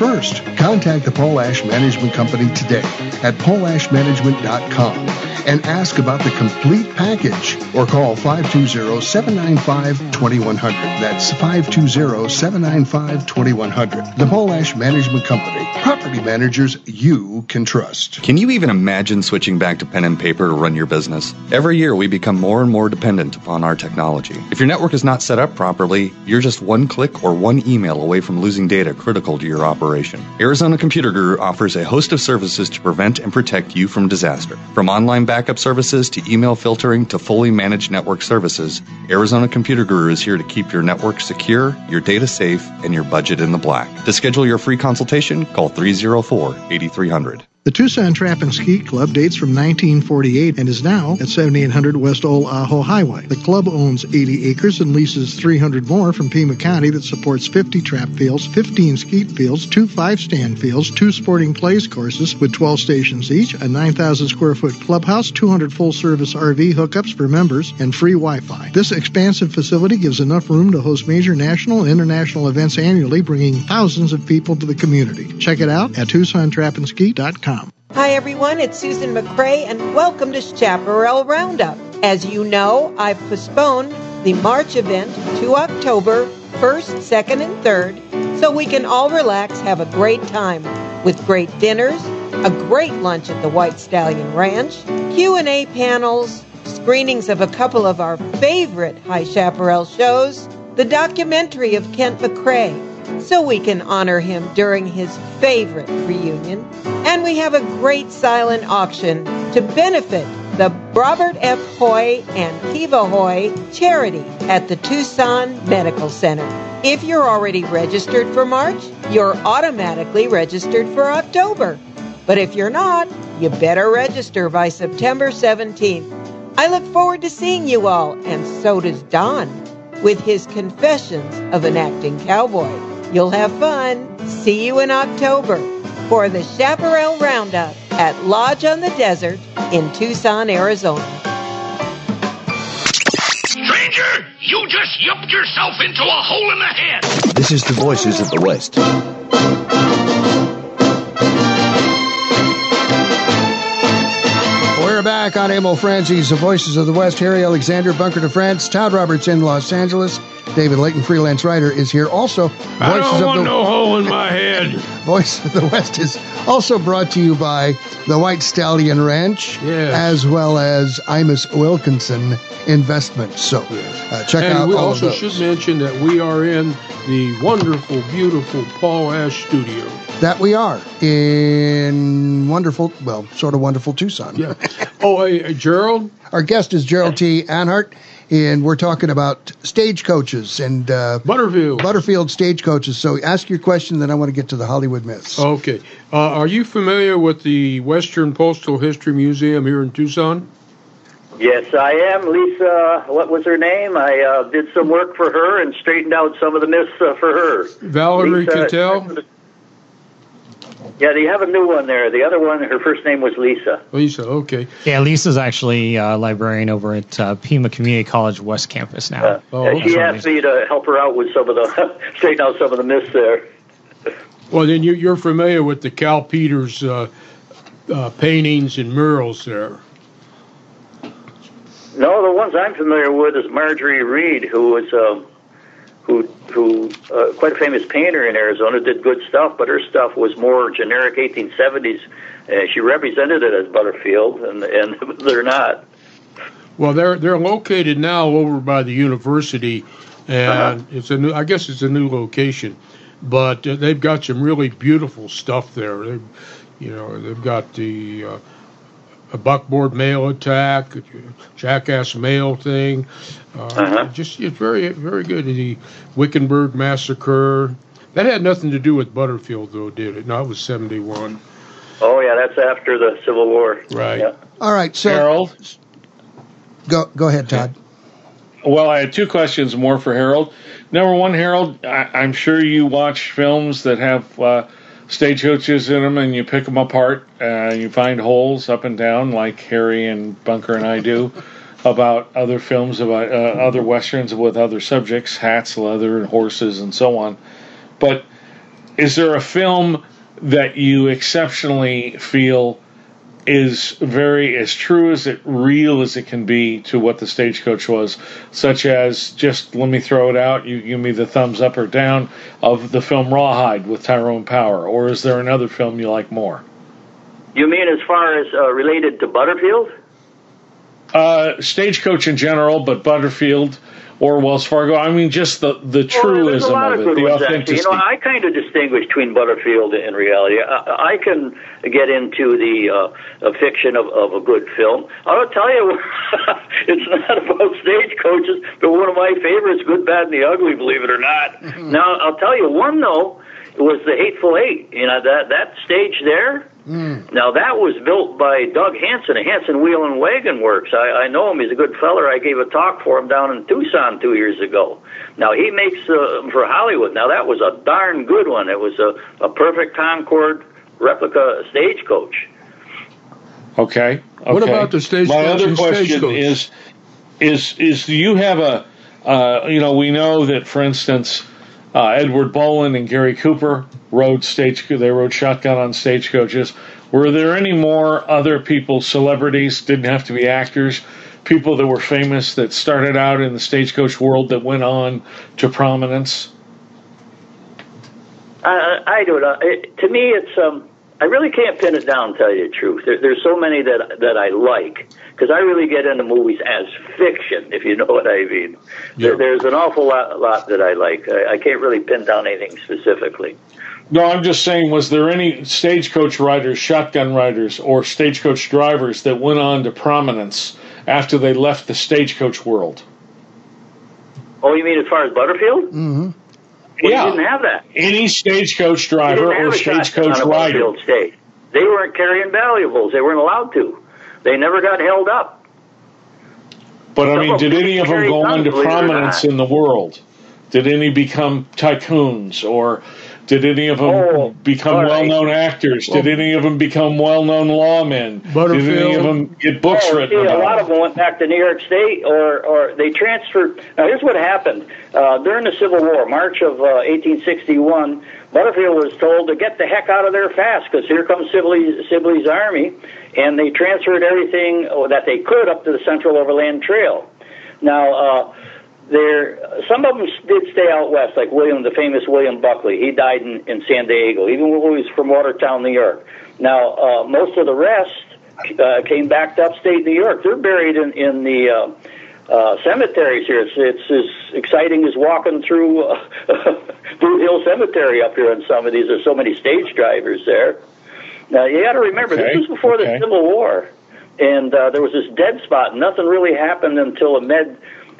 first. Contact the Polash Management Company today at polashmanagement.com and ask about the complete package or call 520-795-2100. That's 520-795-2100. The Polash Management Company. Property managers you can trust. Can you even imagine switching back to pen and paper to run your business? Every year, we become more and more dependent upon our technology. If your network is not set up properly, you're just one click or one email away from losing data critical to your operation. Arizona Computer Guru offers a host of services to prevent and protect you from disaster. From online backup services to email filtering to fully managed network services, Arizona Computer Guru is here to keep your network secure, your data safe, and your budget in the black. To schedule your free consultation, call 304 8300. The Tucson Trap and Skeet Club dates from 1948 and is now at 7800 West Old Ajo Highway. The club owns 80 acres and leases 300 more from Pima County that supports 50 trap fields, 15 skeet fields, two five-stand fields, two sporting clays courses with 12 stations each, a 9,000 square foot clubhouse, 200 full-service RV hookups for members, and free Wi-Fi. This expansive facility gives enough room to host major national and international events annually, bringing thousands of people to the community. Check it out at TucsonTrapandSkeet.com. Hi, everyone. It's Susan McCray, and welcome to Chaparral Roundup. As you know, I've postponed the March event to October 1st, 2nd, and 3rd so we can all relax, have a great time with great dinners, a great lunch at the White Stallion Ranch, Q&A panels, screenings of a couple of our favorite High Chaparral shows, the documentary of Kent McCray, so we can honor him during his favorite reunion. And we have a great silent auction to benefit the Robert F. Hoy and Kiva Hoy Charity at the Tucson Medical Center. If you're already registered for March, you're automatically registered for October. But if you're not, you better register by September 17th. I look forward to seeing you all, and so does Don, with his Confessions of an Acting Cowboy. You'll have fun. See you in October for the Chaparral Roundup at Lodge on the Desert in Tucson, Arizona. Stranger, you just yupped yourself into a hole in the head. This is the Voices of the West. We're back on Emil Franzi's The Voices of the West. Harry Alexander, Bunker de France. Todd Roberts in Los Angeles. David Leighton, freelance writer, is here. Also, I don't Voices want of the no hole in my head. Voice of the West is also brought to you by the White Stallion Ranch, Yes. as well as Imus Wilkinson Investments. So uh, check and out we all also of those. should mention that we are in the wonderful, beautiful Polash studio. That we are in wonderful, well, sort of wonderful Tucson. Yeah. Oh, hey, Gerald. Our guest is Gerald T. Anhert, and we're talking about stagecoaches and uh, Butterfield. Butterfield stagecoaches. So ask your question, then I want to get to the Hollywood myths. Okay. Uh, are you familiar with the Western Postal History Museum here in Tucson? Yes, I am. Lisa, what was her name? I uh, did some work for her and straightened out some of the myths uh, for her. Valerie Lisa- Cattell? Yeah, they have a new one there. The other one, her first name was Lisa. Lisa, okay. Yeah, Lisa's actually a librarian over at uh, Pima Community College West Campus now. Uh, Oh, and she asked me to help her out with some of the, straighten out some of the myths there. Well, then you, you're familiar with the Cal Peters uh, uh, paintings and murals there. No, the ones I'm familiar with is Marjorie Reed, who was um, who who uh, quite a famous painter in Arizona, did good stuff, but her stuff was more generic 1870s. Uh, she represented it as Butterfield, and and they're not. Well, they're they're located now over by the university, and it's a new. I guess it's a new location, but uh, they've got some really beautiful stuff there. They've, you know, they've got the uh, a buckboard mail attack, jackass mail thing. Uh, Uh-huh. Just it's very very good. The Wickenburg massacre. That had nothing to do with Butterfield, though, did it? No, it was seventy one. Oh yeah, that's after the Civil War. Right. Yeah. All right, so Harold. go go ahead, Todd. Well, I had two questions more for Harold. Number one, Harold, I, I'm sure you watch films that have uh, stagecoaches in them, and you pick them apart, uh, and you find holes up and down, like Harry and Bunker and I do, about other films about uh, other westerns with other subjects, hats, leather, and horses, and so on. But is there a film that you exceptionally feel is very as true as it real as it can be to what the stagecoach was, such as just let me throw it out, you give me the thumbs up or down of the film Rawhide with Tyrone Power, or is there another film you like more? You mean as far as uh, related to Butterfield? Uh, stagecoach in general, but Butterfield or Wells Fargo. I mean, just the the Well, truism lot of of it, the authenticity. You know, I kind of distinguish between Butterfield and reality. I, I can get into the uh, uh, fiction of, of a good film. I'll tell you, it's not about stagecoaches, but one of my favorites, Good, Bad, and the Ugly. Believe it or not. Now, I'll tell you one though. It was the Hateful Eight. You know that that stage there. Now that was built by Doug Hansen of Hansen Wheel and Wagon Works. I, I know him; he's a good feller. I gave a talk for him down in Tucson two years ago. Now he makes uh, for Hollywood. Now that was a darn good one. It was a, a perfect Concord replica stagecoach. Okay. What about the stagecoach My other question stagecoach? is, is is do you have a, uh, you know, we know that for instance, uh, Edward Bolin and Gary Cooper rode stage, they rode shotgun on stagecoaches. Were there any more other people, celebrities, didn't have to be actors, people that were famous that started out in the stagecoach world that went on to prominence? I, I don't know. It, to me, it's um, I really can't pin it down. Tell you the truth, there, there's so many that that I like because I really get into movies as fiction, if you know what I mean. There, there's an awful lot, lot that I like. I, I can't really pin down anything specifically. No, I'm just saying, was there any stagecoach riders, shotgun riders, or stagecoach drivers that went on to prominence after they left the stagecoach world? Oh, you mean as far as Butterfield? Mm-hmm. Well, Yeah. didn't have that. Any stagecoach driver or stagecoach rider. Stage. They weren't carrying valuables. They weren't allowed to. They never got held up. But I mean, did any of them go guns, on to believe it or prominence in the world? Did any become tycoons, or did any of them Oh, become all right. well-known actors? did any of them become well-known lawmen? Did any of them get books oh, written see, a lot of them went back to New York State, or or they transferred. Now, here's what happened uh, during the Civil War, March of uh, 1861. Butterfield was told to get the heck out of there fast because here comes Sibley's, Sibley's army, and they transferred everything that they could up to the Central Overland Trail. Now, uh, there, some of them did stay out west, like William, the famous William Buckley. He died in, in San Diego, even when he was from Watertown, New York. Now, uh, most of the rest uh, came back to upstate New York. They're buried in, in the uh, uh, cemeteries here. It's, it's as exciting as walking through uh, Blue Hill Cemetery up here in some of these. There's so many stage drivers there. Now, you got to remember, Okay, this was before okay. the Civil War, and uh, there was this dead spot. Nothing really happened until a med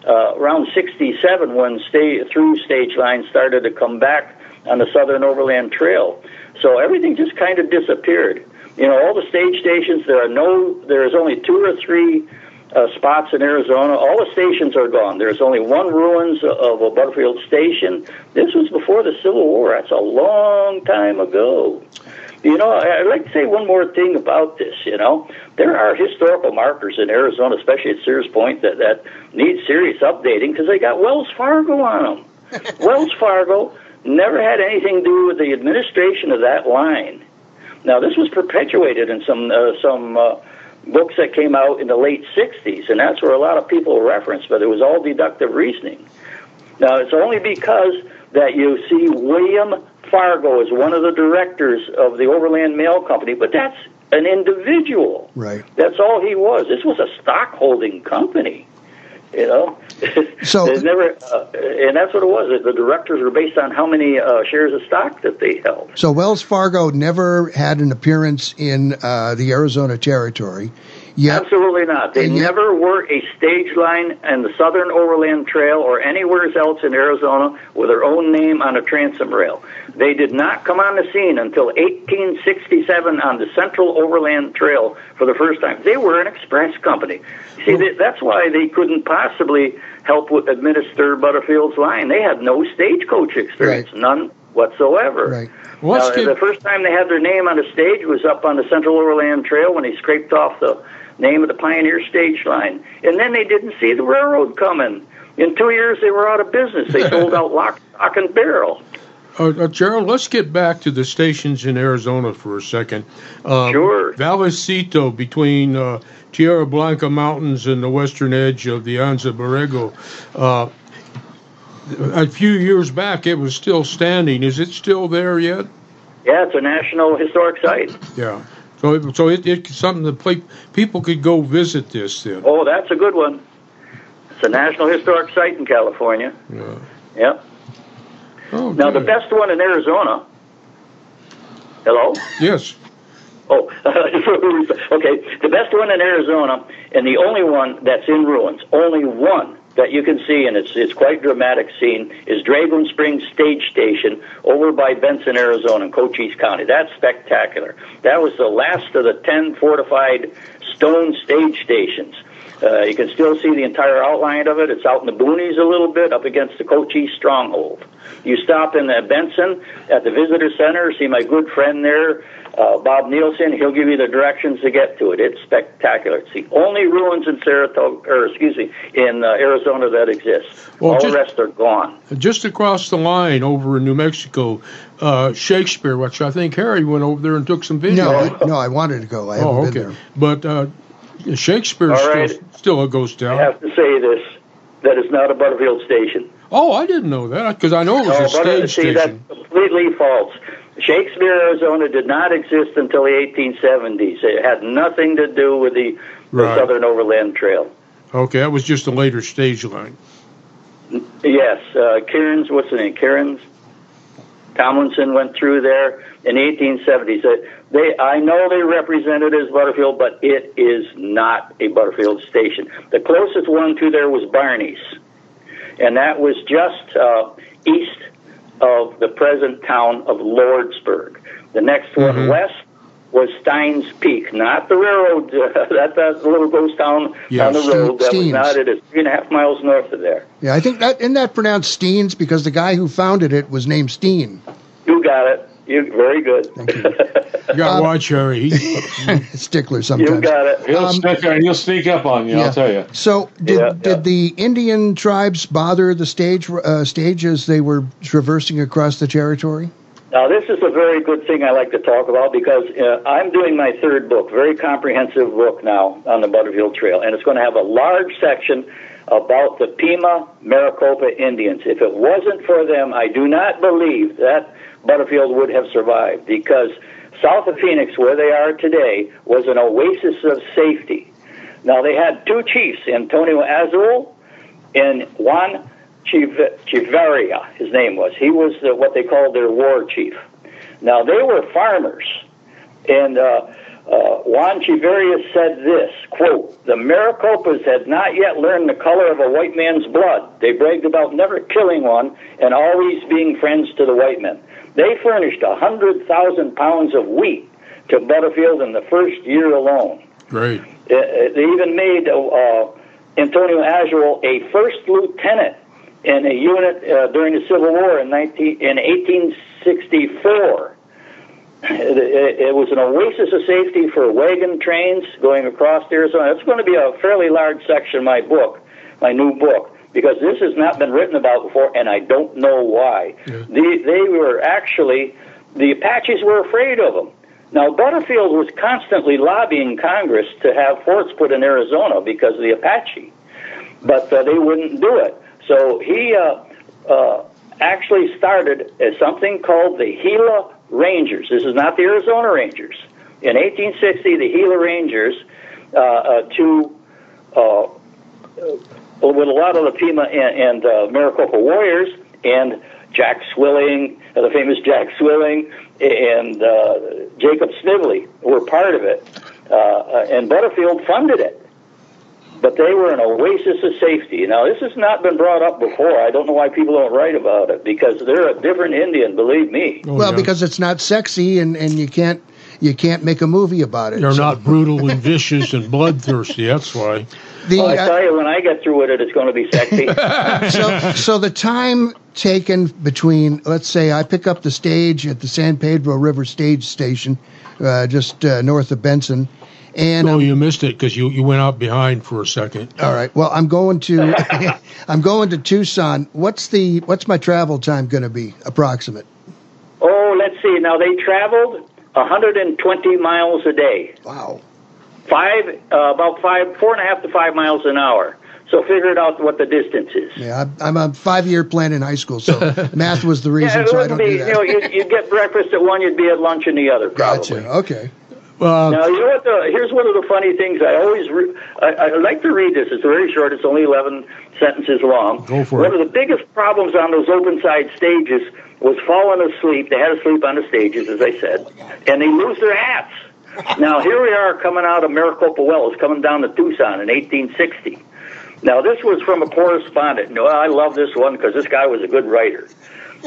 uh, around 67 when sta- through stage lines started to come back on the Southern Overland Trail. So everything just kind of disappeared. You know, all the stage stations, there are no, there is only two or three uh, spots in Arizona. All the stations are gone. There's only one ruins of a Butterfield station. This was before the Civil War. That's a long time ago. You know, I'd like to say one more thing about this. You know, there are historical markers in Arizona, especially at Sears Point, that, that need serious updating because they got Wells Fargo on them. Wells Fargo never had anything to do with the administration of that line. Now, this was perpetuated in some uh, some uh, books that came out in the late '60s, and that's where a lot of people reference. But it was all deductive reasoning. Now, it's only because that you see William Fargo as one of the directors of the Overland Mail Company, but that's an individual. Right. That's all he was. This was a stockholding company. You know, So- They never, uh, and that's what it was. The directors were based on how many uh, shares of stock that they held. So Wells Fargo never had an appearance in uh, the Arizona territory. Yet, Absolutely not. They yet- never were a stage line in the Southern Overland Trail or anywhere else in Arizona with their own name on a transom rail. They did not come on the scene until 1867 on the Central Overland Trail for the first time. They were an express company. See, that- that's why they couldn't possibly help with administer Butterfield's line. They had no stagecoach experience, none whatsoever. Right. Now, get- the first time they had their name on a stage was up on the Central Overland Trail when they scraped off the name of the Pioneer stage line. And then they didn't see the railroad coming. In two years, they were out of business. They sold out lock, stock, and barrel. Uh, uh, Gerald, let's get back to the stations in Arizona for a second. Um, Sure. Vallecito, between uh, Tierra Blanca Mountains and the western edge of the Anza Borrego. Uh, a few years back, it was still standing. Is it still there yet? Yeah, it's a national historic site. Yeah. So, it, so it, it's something that pla- people could go visit this then. Oh, that's a good one. It's a national historic site in California. Yeah. Yep. Oh, Now, the best one in Arizona. Hello? Yes. Oh, okay. The best one in Arizona, and the only one that's in ruins, only one that you can see, and it's it's quite dramatic scene, is Dragoon Springs Stage Station over by Benson, Arizona, in Cochise County. That's spectacular. That was the last of the ten fortified stone stage stations. Uh, you can still see the entire outline of it. It's out in the boonies a little bit, up against the Cochise stronghold. You stop in uh, Benson at the visitor center, see my good friend there, uh, Bob Nielsen. He'll give you the directions to get to it. It's spectacular. It's the only ruins in Saratoga, or excuse me, in uh, Arizona that exists. Well, All just- the rest are gone. Just across the line over in New Mexico, uh, Shakespeare, which I think Harry went over there and took some video. no, no, I wanted to go. I haven't oh, been okay. there. But Shakespeare's All right. still, still a ghost town. I have to say this: that is not a Butterfield station. Oh, I didn't know that because I know it was a stage see, station. that's completely false. Shakespeare, Arizona did not exist until the 1870s. It had nothing to do with the, the Right. Southern Overland Trail. Okay, that was just a later stage line. Yes, uh, what's the name? Cairns? Tomlinson went through there in the 1870s. Uh, They, I know they represent it as Butterfield, but it is not a Butterfield station. The closest one to there was Barney's, and that was just uh, east of the present town of Lordsburg. The next one Mhm. west was Steins Peak, not the railroad. Uh, that that little ghost town Yeah, on the Ste- road. That was Steens. not. It is three and a half miles north of there. Yeah, I think that isn't that pronounced Steens because the guy who founded it was named Steen. You got it. You very good. You got to Um, watch Harry. He, Stickler sometimes. you got it. He'll, Um, sneak, he'll sneak up on you, Yeah. I'll tell you. So did Yeah, did yeah. the Indian tribes bother the stage uh, stage as they were traversing across the territory? Now, this is a very good thing I like to talk about because uh, I'm doing my third book, very comprehensive book now on the Butterfield Trail, and it's going to have a large section about the Pima Maricopa Indians. If it wasn't for them, I do not believe that Butterfield would have survived because south of Phoenix, where they are today, was an oasis of safety. Now, they had two chiefs, Antonio Azul and Juan Chiv- Chiveria, his name was. He was uh, what they called their war chief. Now, they were farmers, and uh, uh, Juan Chiveria said this, quote, the Maricopas had not yet learned the color of a white man's blood. They bragged about never killing one and always being friends to the white men. They furnished a 100,000 pounds of wheat to Butterfield in the first year alone. great. Uh, they even made uh, uh, Antonio Azul a first lieutenant in a unit uh, during the Civil War in 19 in 1864. It, it, it was an oasis of safety for wagon trains going across Arizona. It's going to be a fairly large section of my book, my new book, because this has not been written about before, and I don't know why. Yeah. They, they were actually the Apaches were afraid of them. Now, Butterfield was constantly lobbying Congress to have forts put in Arizona because of the Apache, but uh, they wouldn't do it. So he uh, uh, actually started as something called the Gila Rangers. This is not the Arizona Rangers. In 1860, the Gila Rangers, uh, uh, to uh, with a lot of the Pima and, and uh, Maricopa warriors, and Jack Swilling, the famous Jack Swilling, and uh, Jacob Snively were part of it, uh, uh, and Butterfield funded it. But they were an oasis of safety. Now, this has not been brought up before. I don't know why people don't write about it because they're a different Indian, believe me. Well, yeah. because it's not sexy and, and you can't you can't make a movie about it. they're So not brutal and vicious and bloodthirsty. That's why. the Well, I uh, tell you, when I get through with it, it's going to be sexy. so so the time taken between let's say I pick up the stage at the San Pedro River Stage Station, uh, just uh, north of Benson, and Oh, I'm- you missed it because you, you went out behind for a second. all right. Well, I'm going to I'm going to Tucson. What's the what's my travel time going to be approximate? oh, let's see. Now, they traveled 120 miles a day. Wow. five uh, about five four and a half to five miles an hour so figure it out what the distance is Yeah, I- I'm a five year plan in high school, so math was the reason. yeah, reason. it so I wouldn't don't be do you know you'd, you'd get breakfast at one you'd be at lunch in the other probably Gotcha. Okay. Well, now you know what the here's one of the funny things i always re- I, I like to read this it's very short it's only 11 sentences long Go for one it. of the biggest problems on those open side stages was falling asleep they had to sleep on the stages as i said and they lose their hats now here we are coming out of maricopa wells coming down to tucson in 1860 Now, this was from a correspondent. No, I love this one because this guy was a good writer.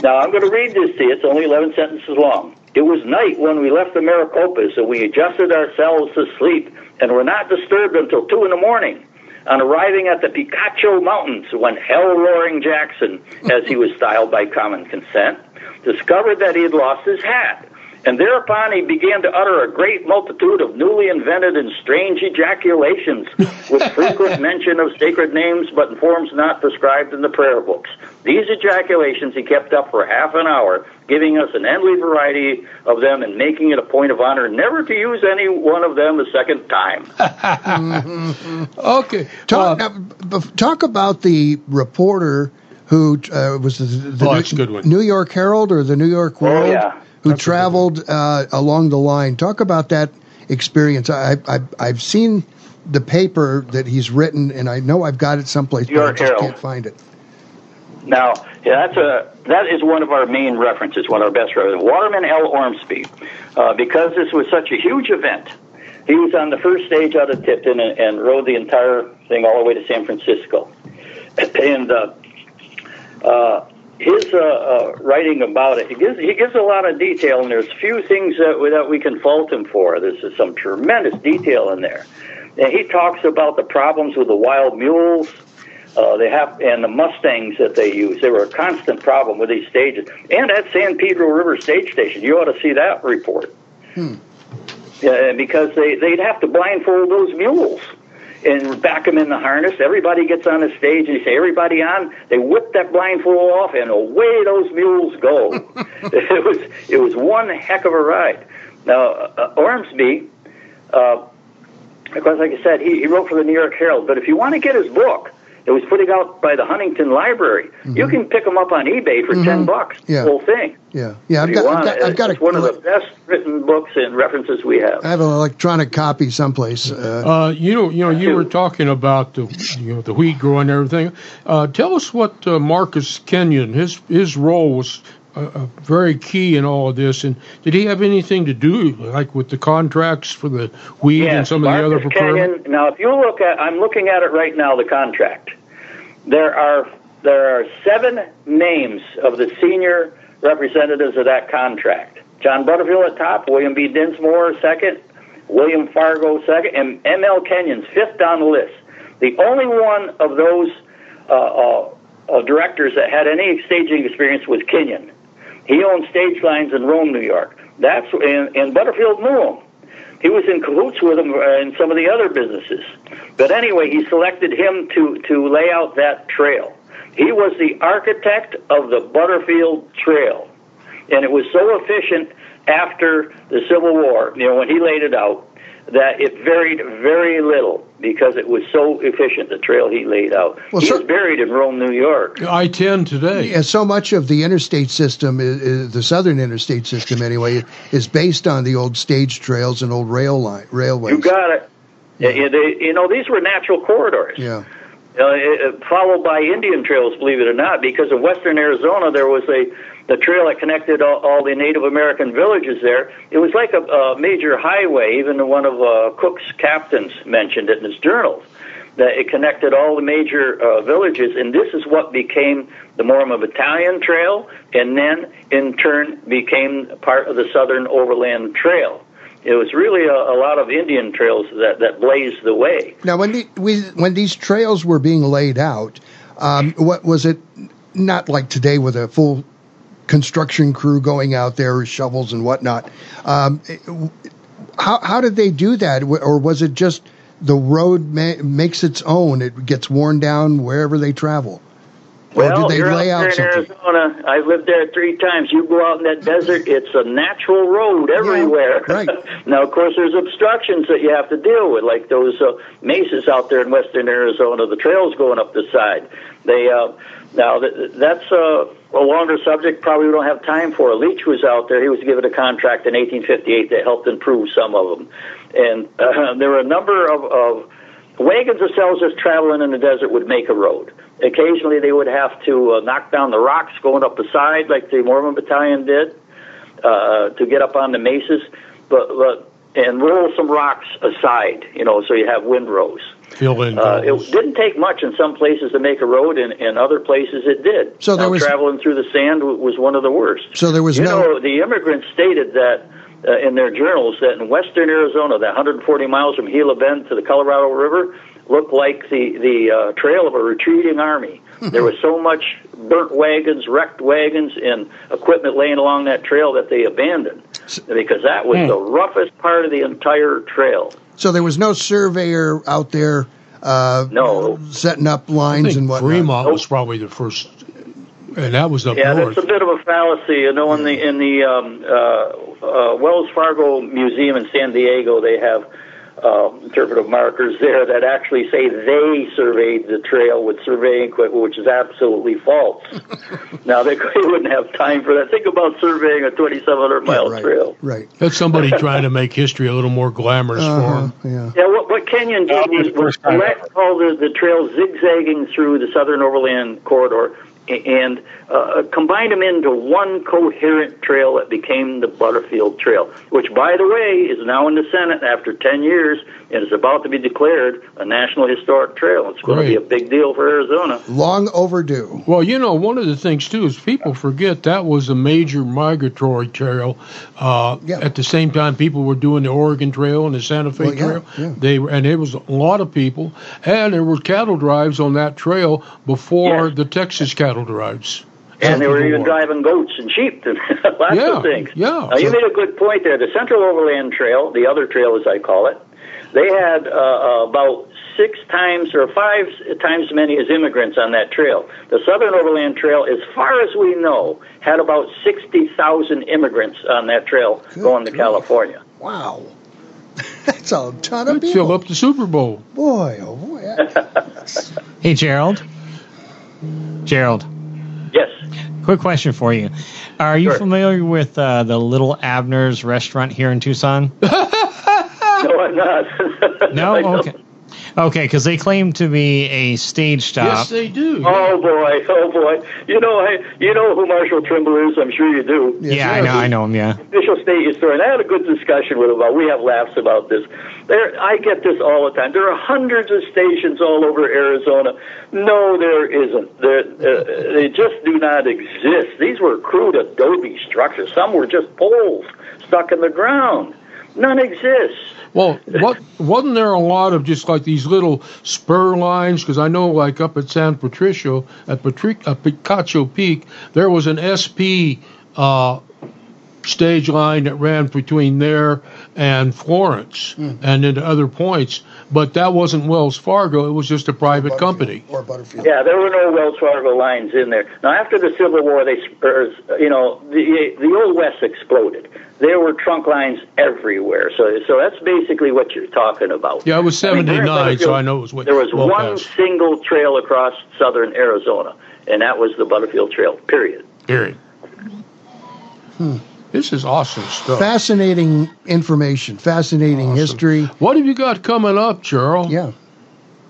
Now, I'm going to read this to you. It's only 11 sentences long. It was night when we left the Maricopa, and we adjusted ourselves to sleep and were not disturbed until 2 in the morning. On arriving at the Picacho Mountains, when Hell Roaring Jackson, as he was styled by common consent, discovered that he had lost his hat. And thereupon he began to utter a great multitude of newly invented and strange ejaculations, with frequent mention of sacred names, but in forms not prescribed in the prayer books. These ejaculations he kept up for half an hour, giving us an endless variety of them and making it a point of honor never to use any one of them a second time. okay. Talk, Uh, b- talk about the reporter who uh, was the, the Oh, New, good one. New York Herald or the New York World. Oh, yeah. who That's traveled uh, along the line. Talk about that experience. I, I, I've seen the paper that he's written, and I know I've got it someplace, but I just Herald. can't find it. Now, yeah, that's a that is one of our main references, one of our best references. Waterman L. Ormsby, uh, because this was such a huge event. He was on the first stage out of Tipton and, and rode the entire thing all the way to San Francisco. And uh, uh, his uh, uh, writing about it, he gives he gives a lot of detail, and there's few things that that we can fault him for. There's some tremendous detail in there. And he talks about the problems with the wild mules. Uh, they have and the Mustangs that they use. They were a constant problem with these stages. And at San Pedro River Stage Station, you ought to see that report. Hmm. Uh, because they they'd have to blindfold those mules and back them in the harness. Everybody gets on the stage and you say, "Everybody on!" They whip that blindfold off, and away those mules go. it was it was one heck of a ride. Now uh, Ormsby, uh, of course, like I said, he, he wrote for the New York Herald. But if you want to get his book, it was putting out by the Huntington Library. You can pick them up on eBay for ten bucks. Mm-hmm. Yeah. The whole thing. Yeah, yeah. I've got, I've got. I've got it's a, one of the best written books and references we have. I have an electronic copy someplace. Uh, Uh, you know, you know, you were talking about the, you know, the wheat growing and everything. Uh, tell us what uh, Marcus Kenyon, his his role was uh, very key in all of this, and did he have anything to do, like with the contracts for the and Yes, some of the other Marcus procurement? Kenyon. Now, if you look at, I'm looking at it right now. The contract. There are there are seven names of the senior representatives of that contract. John Butterfield at top, William B. Dinsmore second, William Fargo second, and M.L. Kenyon's fifth on the list. The only one of those uh, uh, uh, directors that had any staging experience was Kenyon. He owned stage lines in Rome, New York. That's and, and Butterfield knew him. He was in cahoots with him uh, in some of the other businesses. But anyway, he selected him to to lay out that trail. He was the architect of the Butterfield Trail, and it was so efficient after the Civil War. You know, when he laid it out, that it varied very little because it was so efficient. The trail he laid out. Well, He's so- buried in Rome, New York. I ten today. Yeah, so much of the interstate system, is, is, the southern interstate system anyway, is based on the old stage trails and old rail line railways. You got it. Yeah, they, you know, these were natural corridors. Yeah. uh, followed by Indian trails, believe it or not, because in western Arizona there was a the trail that connected all, all the Native American villages there. It was like a, a major highway. Even one of uh, Cook's captains mentioned it in his journals that it connected all the major uh, villages, and this is what became the Mormon Battalion Trail, and then in turn became part of the Southern Overland Trail. It was really a, a lot of Indian trails that, that blazed the way. Now, when the, we, when these trails were being laid out, um, what was it? Not like today with a full construction crew going out there with shovels and whatnot. Um, how how did they do that, or was it just the road ma- makes its own? It gets worn down wherever they travel. Well, they you're lay out there in something? Arizona. I've lived there three times. You go out in that desert, it's a natural road everywhere. right. now, of course, there's obstructions that you have to deal with, like those uh, mesas out there in western Arizona, the trails going up the side. They uh, now th- that's uh, a longer subject. Probably we don't have time for. Leach was out there. He was given a contract in 1858 that helped improve some of them, and uh, there were a number of, of wagons themselves just traveling in the desert would make a road. Occasionally, they would have to uh, knock down the rocks going up the side, like the Mormon Battalion did, uh, to get up on the mesas, but, but and roll some rocks aside, you know, so you have windrows. Fill in. Uh, it didn't take much in some places to make a road, and in other places it did. So there Now, was- traveling through the sand w- was one of the worst. So there was you no. know, the immigrants stated that uh, in their journals that in western Arizona, that 140 miles from Gila Bend to the Colorado River, looked like the the uh, trail of a retreating army. there was so much burnt wagons, wrecked wagons, and equipment laying along that trail that they abandoned because that was Hmm. the roughest part of the entire trail. So there was no surveyor out there. Uh, No. setting up I lines think and whatnot. Fremont was probably the first, and that was up Yeah, north. that's a bit of a fallacy. You know, in the in the um, uh, uh, Wells Fargo Museum in San Diego, they have uh, interpretive markers there that actually say they surveyed the trail with surveying equipment, which is absolutely false. now they, they wouldn't have time for that. Think about surveying a 2,700 mile right, trail. Right. That's somebody trying to make history a little more glamorous Uh-huh, for them. yeah. Yeah, what, what Kenyon did was, was select all the, the trails zigzagging through the Southern Overland Corridor a- and uh, combined them into one coherent trail that became the Butterfield Trail, which, by the way, is now in the Senate after 10 years and is about to be declared a National Historic Trail. It's going to be a big deal for Arizona. Long overdue. Well, you know, one of the things too is people forget that was a major migratory trail. Uh, Yeah. At the same time, people were doing the Oregon Trail and the Santa Fe Well, yeah, Trail. yeah. They were, and there was a lot of people, and there were cattle drives on that trail before Yes. the Texas cattle drives. And they were After the even war. driving goats and sheep and lots Yeah, of things. yeah. Now, you made a good point there. The Central Overland Trail, the other trail as I call it, they had uh, uh, about six times or five times as many as immigrants on that trail. The Southern Overland Trail, as far as we know, had about 60,000 immigrants on that trail going to grief. California. Wow. That's a ton of They'd fill people. up the Super Bowl. Boy, oh boy. Hey, Gerald. Gerald, Yes. quick question for you. Are you Sure. familiar with uh, the Little Abner's restaurant here in Tucson? No, I'm not. No? Okay. Okay, because they claim to be a stage stop. Yes, they do. Oh boy, oh boy! You know, I, you know who Marshall Trimble is. I'm sure you do. yeah, I know, I know him. Yeah. official state historian. I had a good discussion with him about. We have laughs about this. There, I get this all the time. There are hundreds of stations all over Arizona. No, there isn't. There, uh, they just do not exist. These were crude adobe structures. Some were just poles stuck in the ground. None exist. Well, what wasn't there a lot of just like these little spur lines? Because I know, like up at San Patricio, at Patri- uh, Picacho Peak, there was an SP uh, stage line that ran between there and Florence, and into other points. But that wasn't Wells Fargo; it was just a private company. Or Butterfield. Yeah, there were no Wells Fargo lines in there. Now, after the Civil War, they, er, you know, the the old West exploded. There were trunk lines everywhere. So, so that's basically what you're talking about. Yeah, it was I mean, 79, so I know it was way- There was well one past. single trail across southern Arizona, and that was the Butterfield Trail. Period. Period. Hmm. This is awesome stuff. Fascinating information, fascinating Awesome. history. What have you got coming up, Charles? Yeah.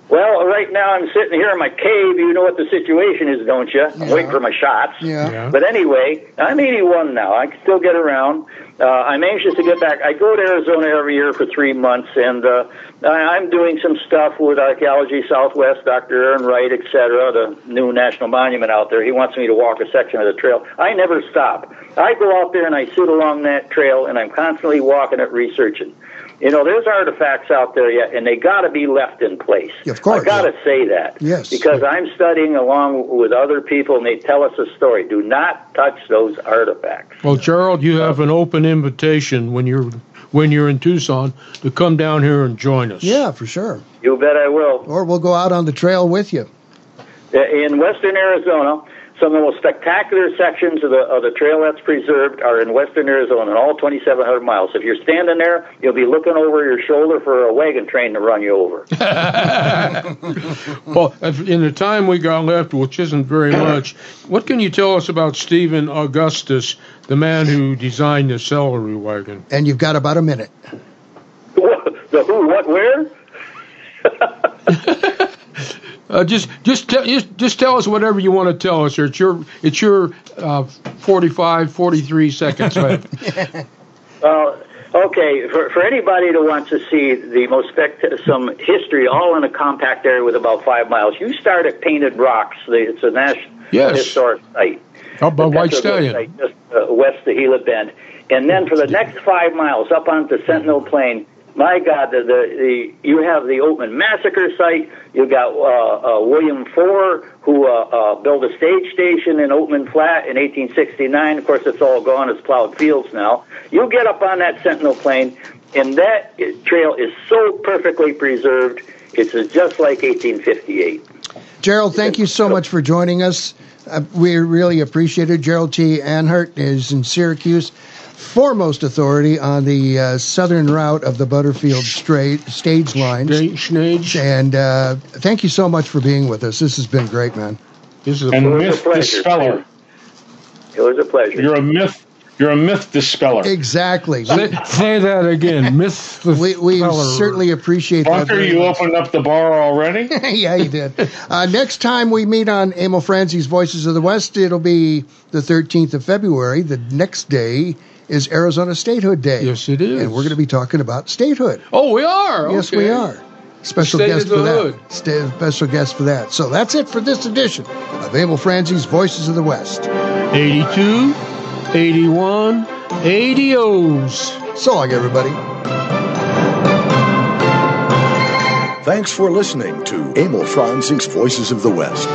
Well, right now I'm sitting here in my cave. You know what the situation is, don't you? I'm waiting for my shots. Yeah. Yeah. But anyway, I'm 81 now. I can still get around. Uh, I'm anxious to get back. I go to Arizona every year for three months, and uh, I- I'm doing some stuff with Archaeology Southwest, Dr. Aaron Wright, et cetera, the new national monument out there. He wants me to walk a section of the trail. I never stop. I go out there and I sit along that trail, and I'm constantly walking it, researching. You know, there's artifacts out there yet, and they got to be left in place. Of course. I got to say that. Yes. Because I'm studying along with other people, and they tell us a story. Do not touch those artifacts. Well, Gerald, you have an open invitation when you're when you're in Tucson to come down here and join us. Yeah, for sure. You bet I will. Or we'll go out on the trail with you. Uh, in western Arizona, some of the most spectacular sections of the of the trail that's preserved are in western Arizona, in all 2,700 miles. If you're standing there, you'll be looking over your shoulder for a wagon train to run you over. Well, in the time we got left, which isn't very much, what can you tell us about Stephen Augustus, the man who designed the celery wagon? And you've got about a minute. the who, what, where? Uh, just just tell just, just tell us whatever you want to tell us. Or it's your it's your uh, 45, 43 seconds left. Well, okay. For, for anybody that wants to see the most spect- some history, all in a compact area with about five miles, you start at Painted Rocks. It's a national Yes. historic site. How about White Stallion? site, just uh, west of Gila Bend, and then for the next five miles up onto Sentinel Plain. My God, the, the, the you have the Oatman Massacre site. You got uh, uh, William Fourr, who uh, uh, built a stage station in Oatman Flat in 1869. Of course, it's all gone. It's plowed fields now. You get up on that Sentinel Plain, and that trail is so perfectly preserved. It's just like 1858. Gerald, thank you so much for joining us. Uh, we really appreciate it. Gerald T. Anhert is in Syracuse. Foremost authority on the uh, southern route of the Butterfield straight stage line. Stage. And uh, thank you so much for being with us. This has been great, man. This is And It was a myth pleasure. dispeller. It was a pleasure. You're a myth. You're a myth dispeller. Exactly. Say, say that again. Myth. the We, we certainly appreciate that. Bunker, very you much. opened up the bar already? yeah, you did. Uh, next time we meet on Emil Franzi's Voices of the West, it'll be the 13th of February. The next day is Arizona Statehood Day. Yes, it is. And we're going to be talking about statehood. Oh, we are. Yes, Okay. we are. Special State guest of the for that. hood. Sta- special guest for that. So that's it for this edition of Emil Franzi's Voices of the West. 82, 81, 80s. So long, everybody. Thanks for listening to Emil Franzi's Voices of the West.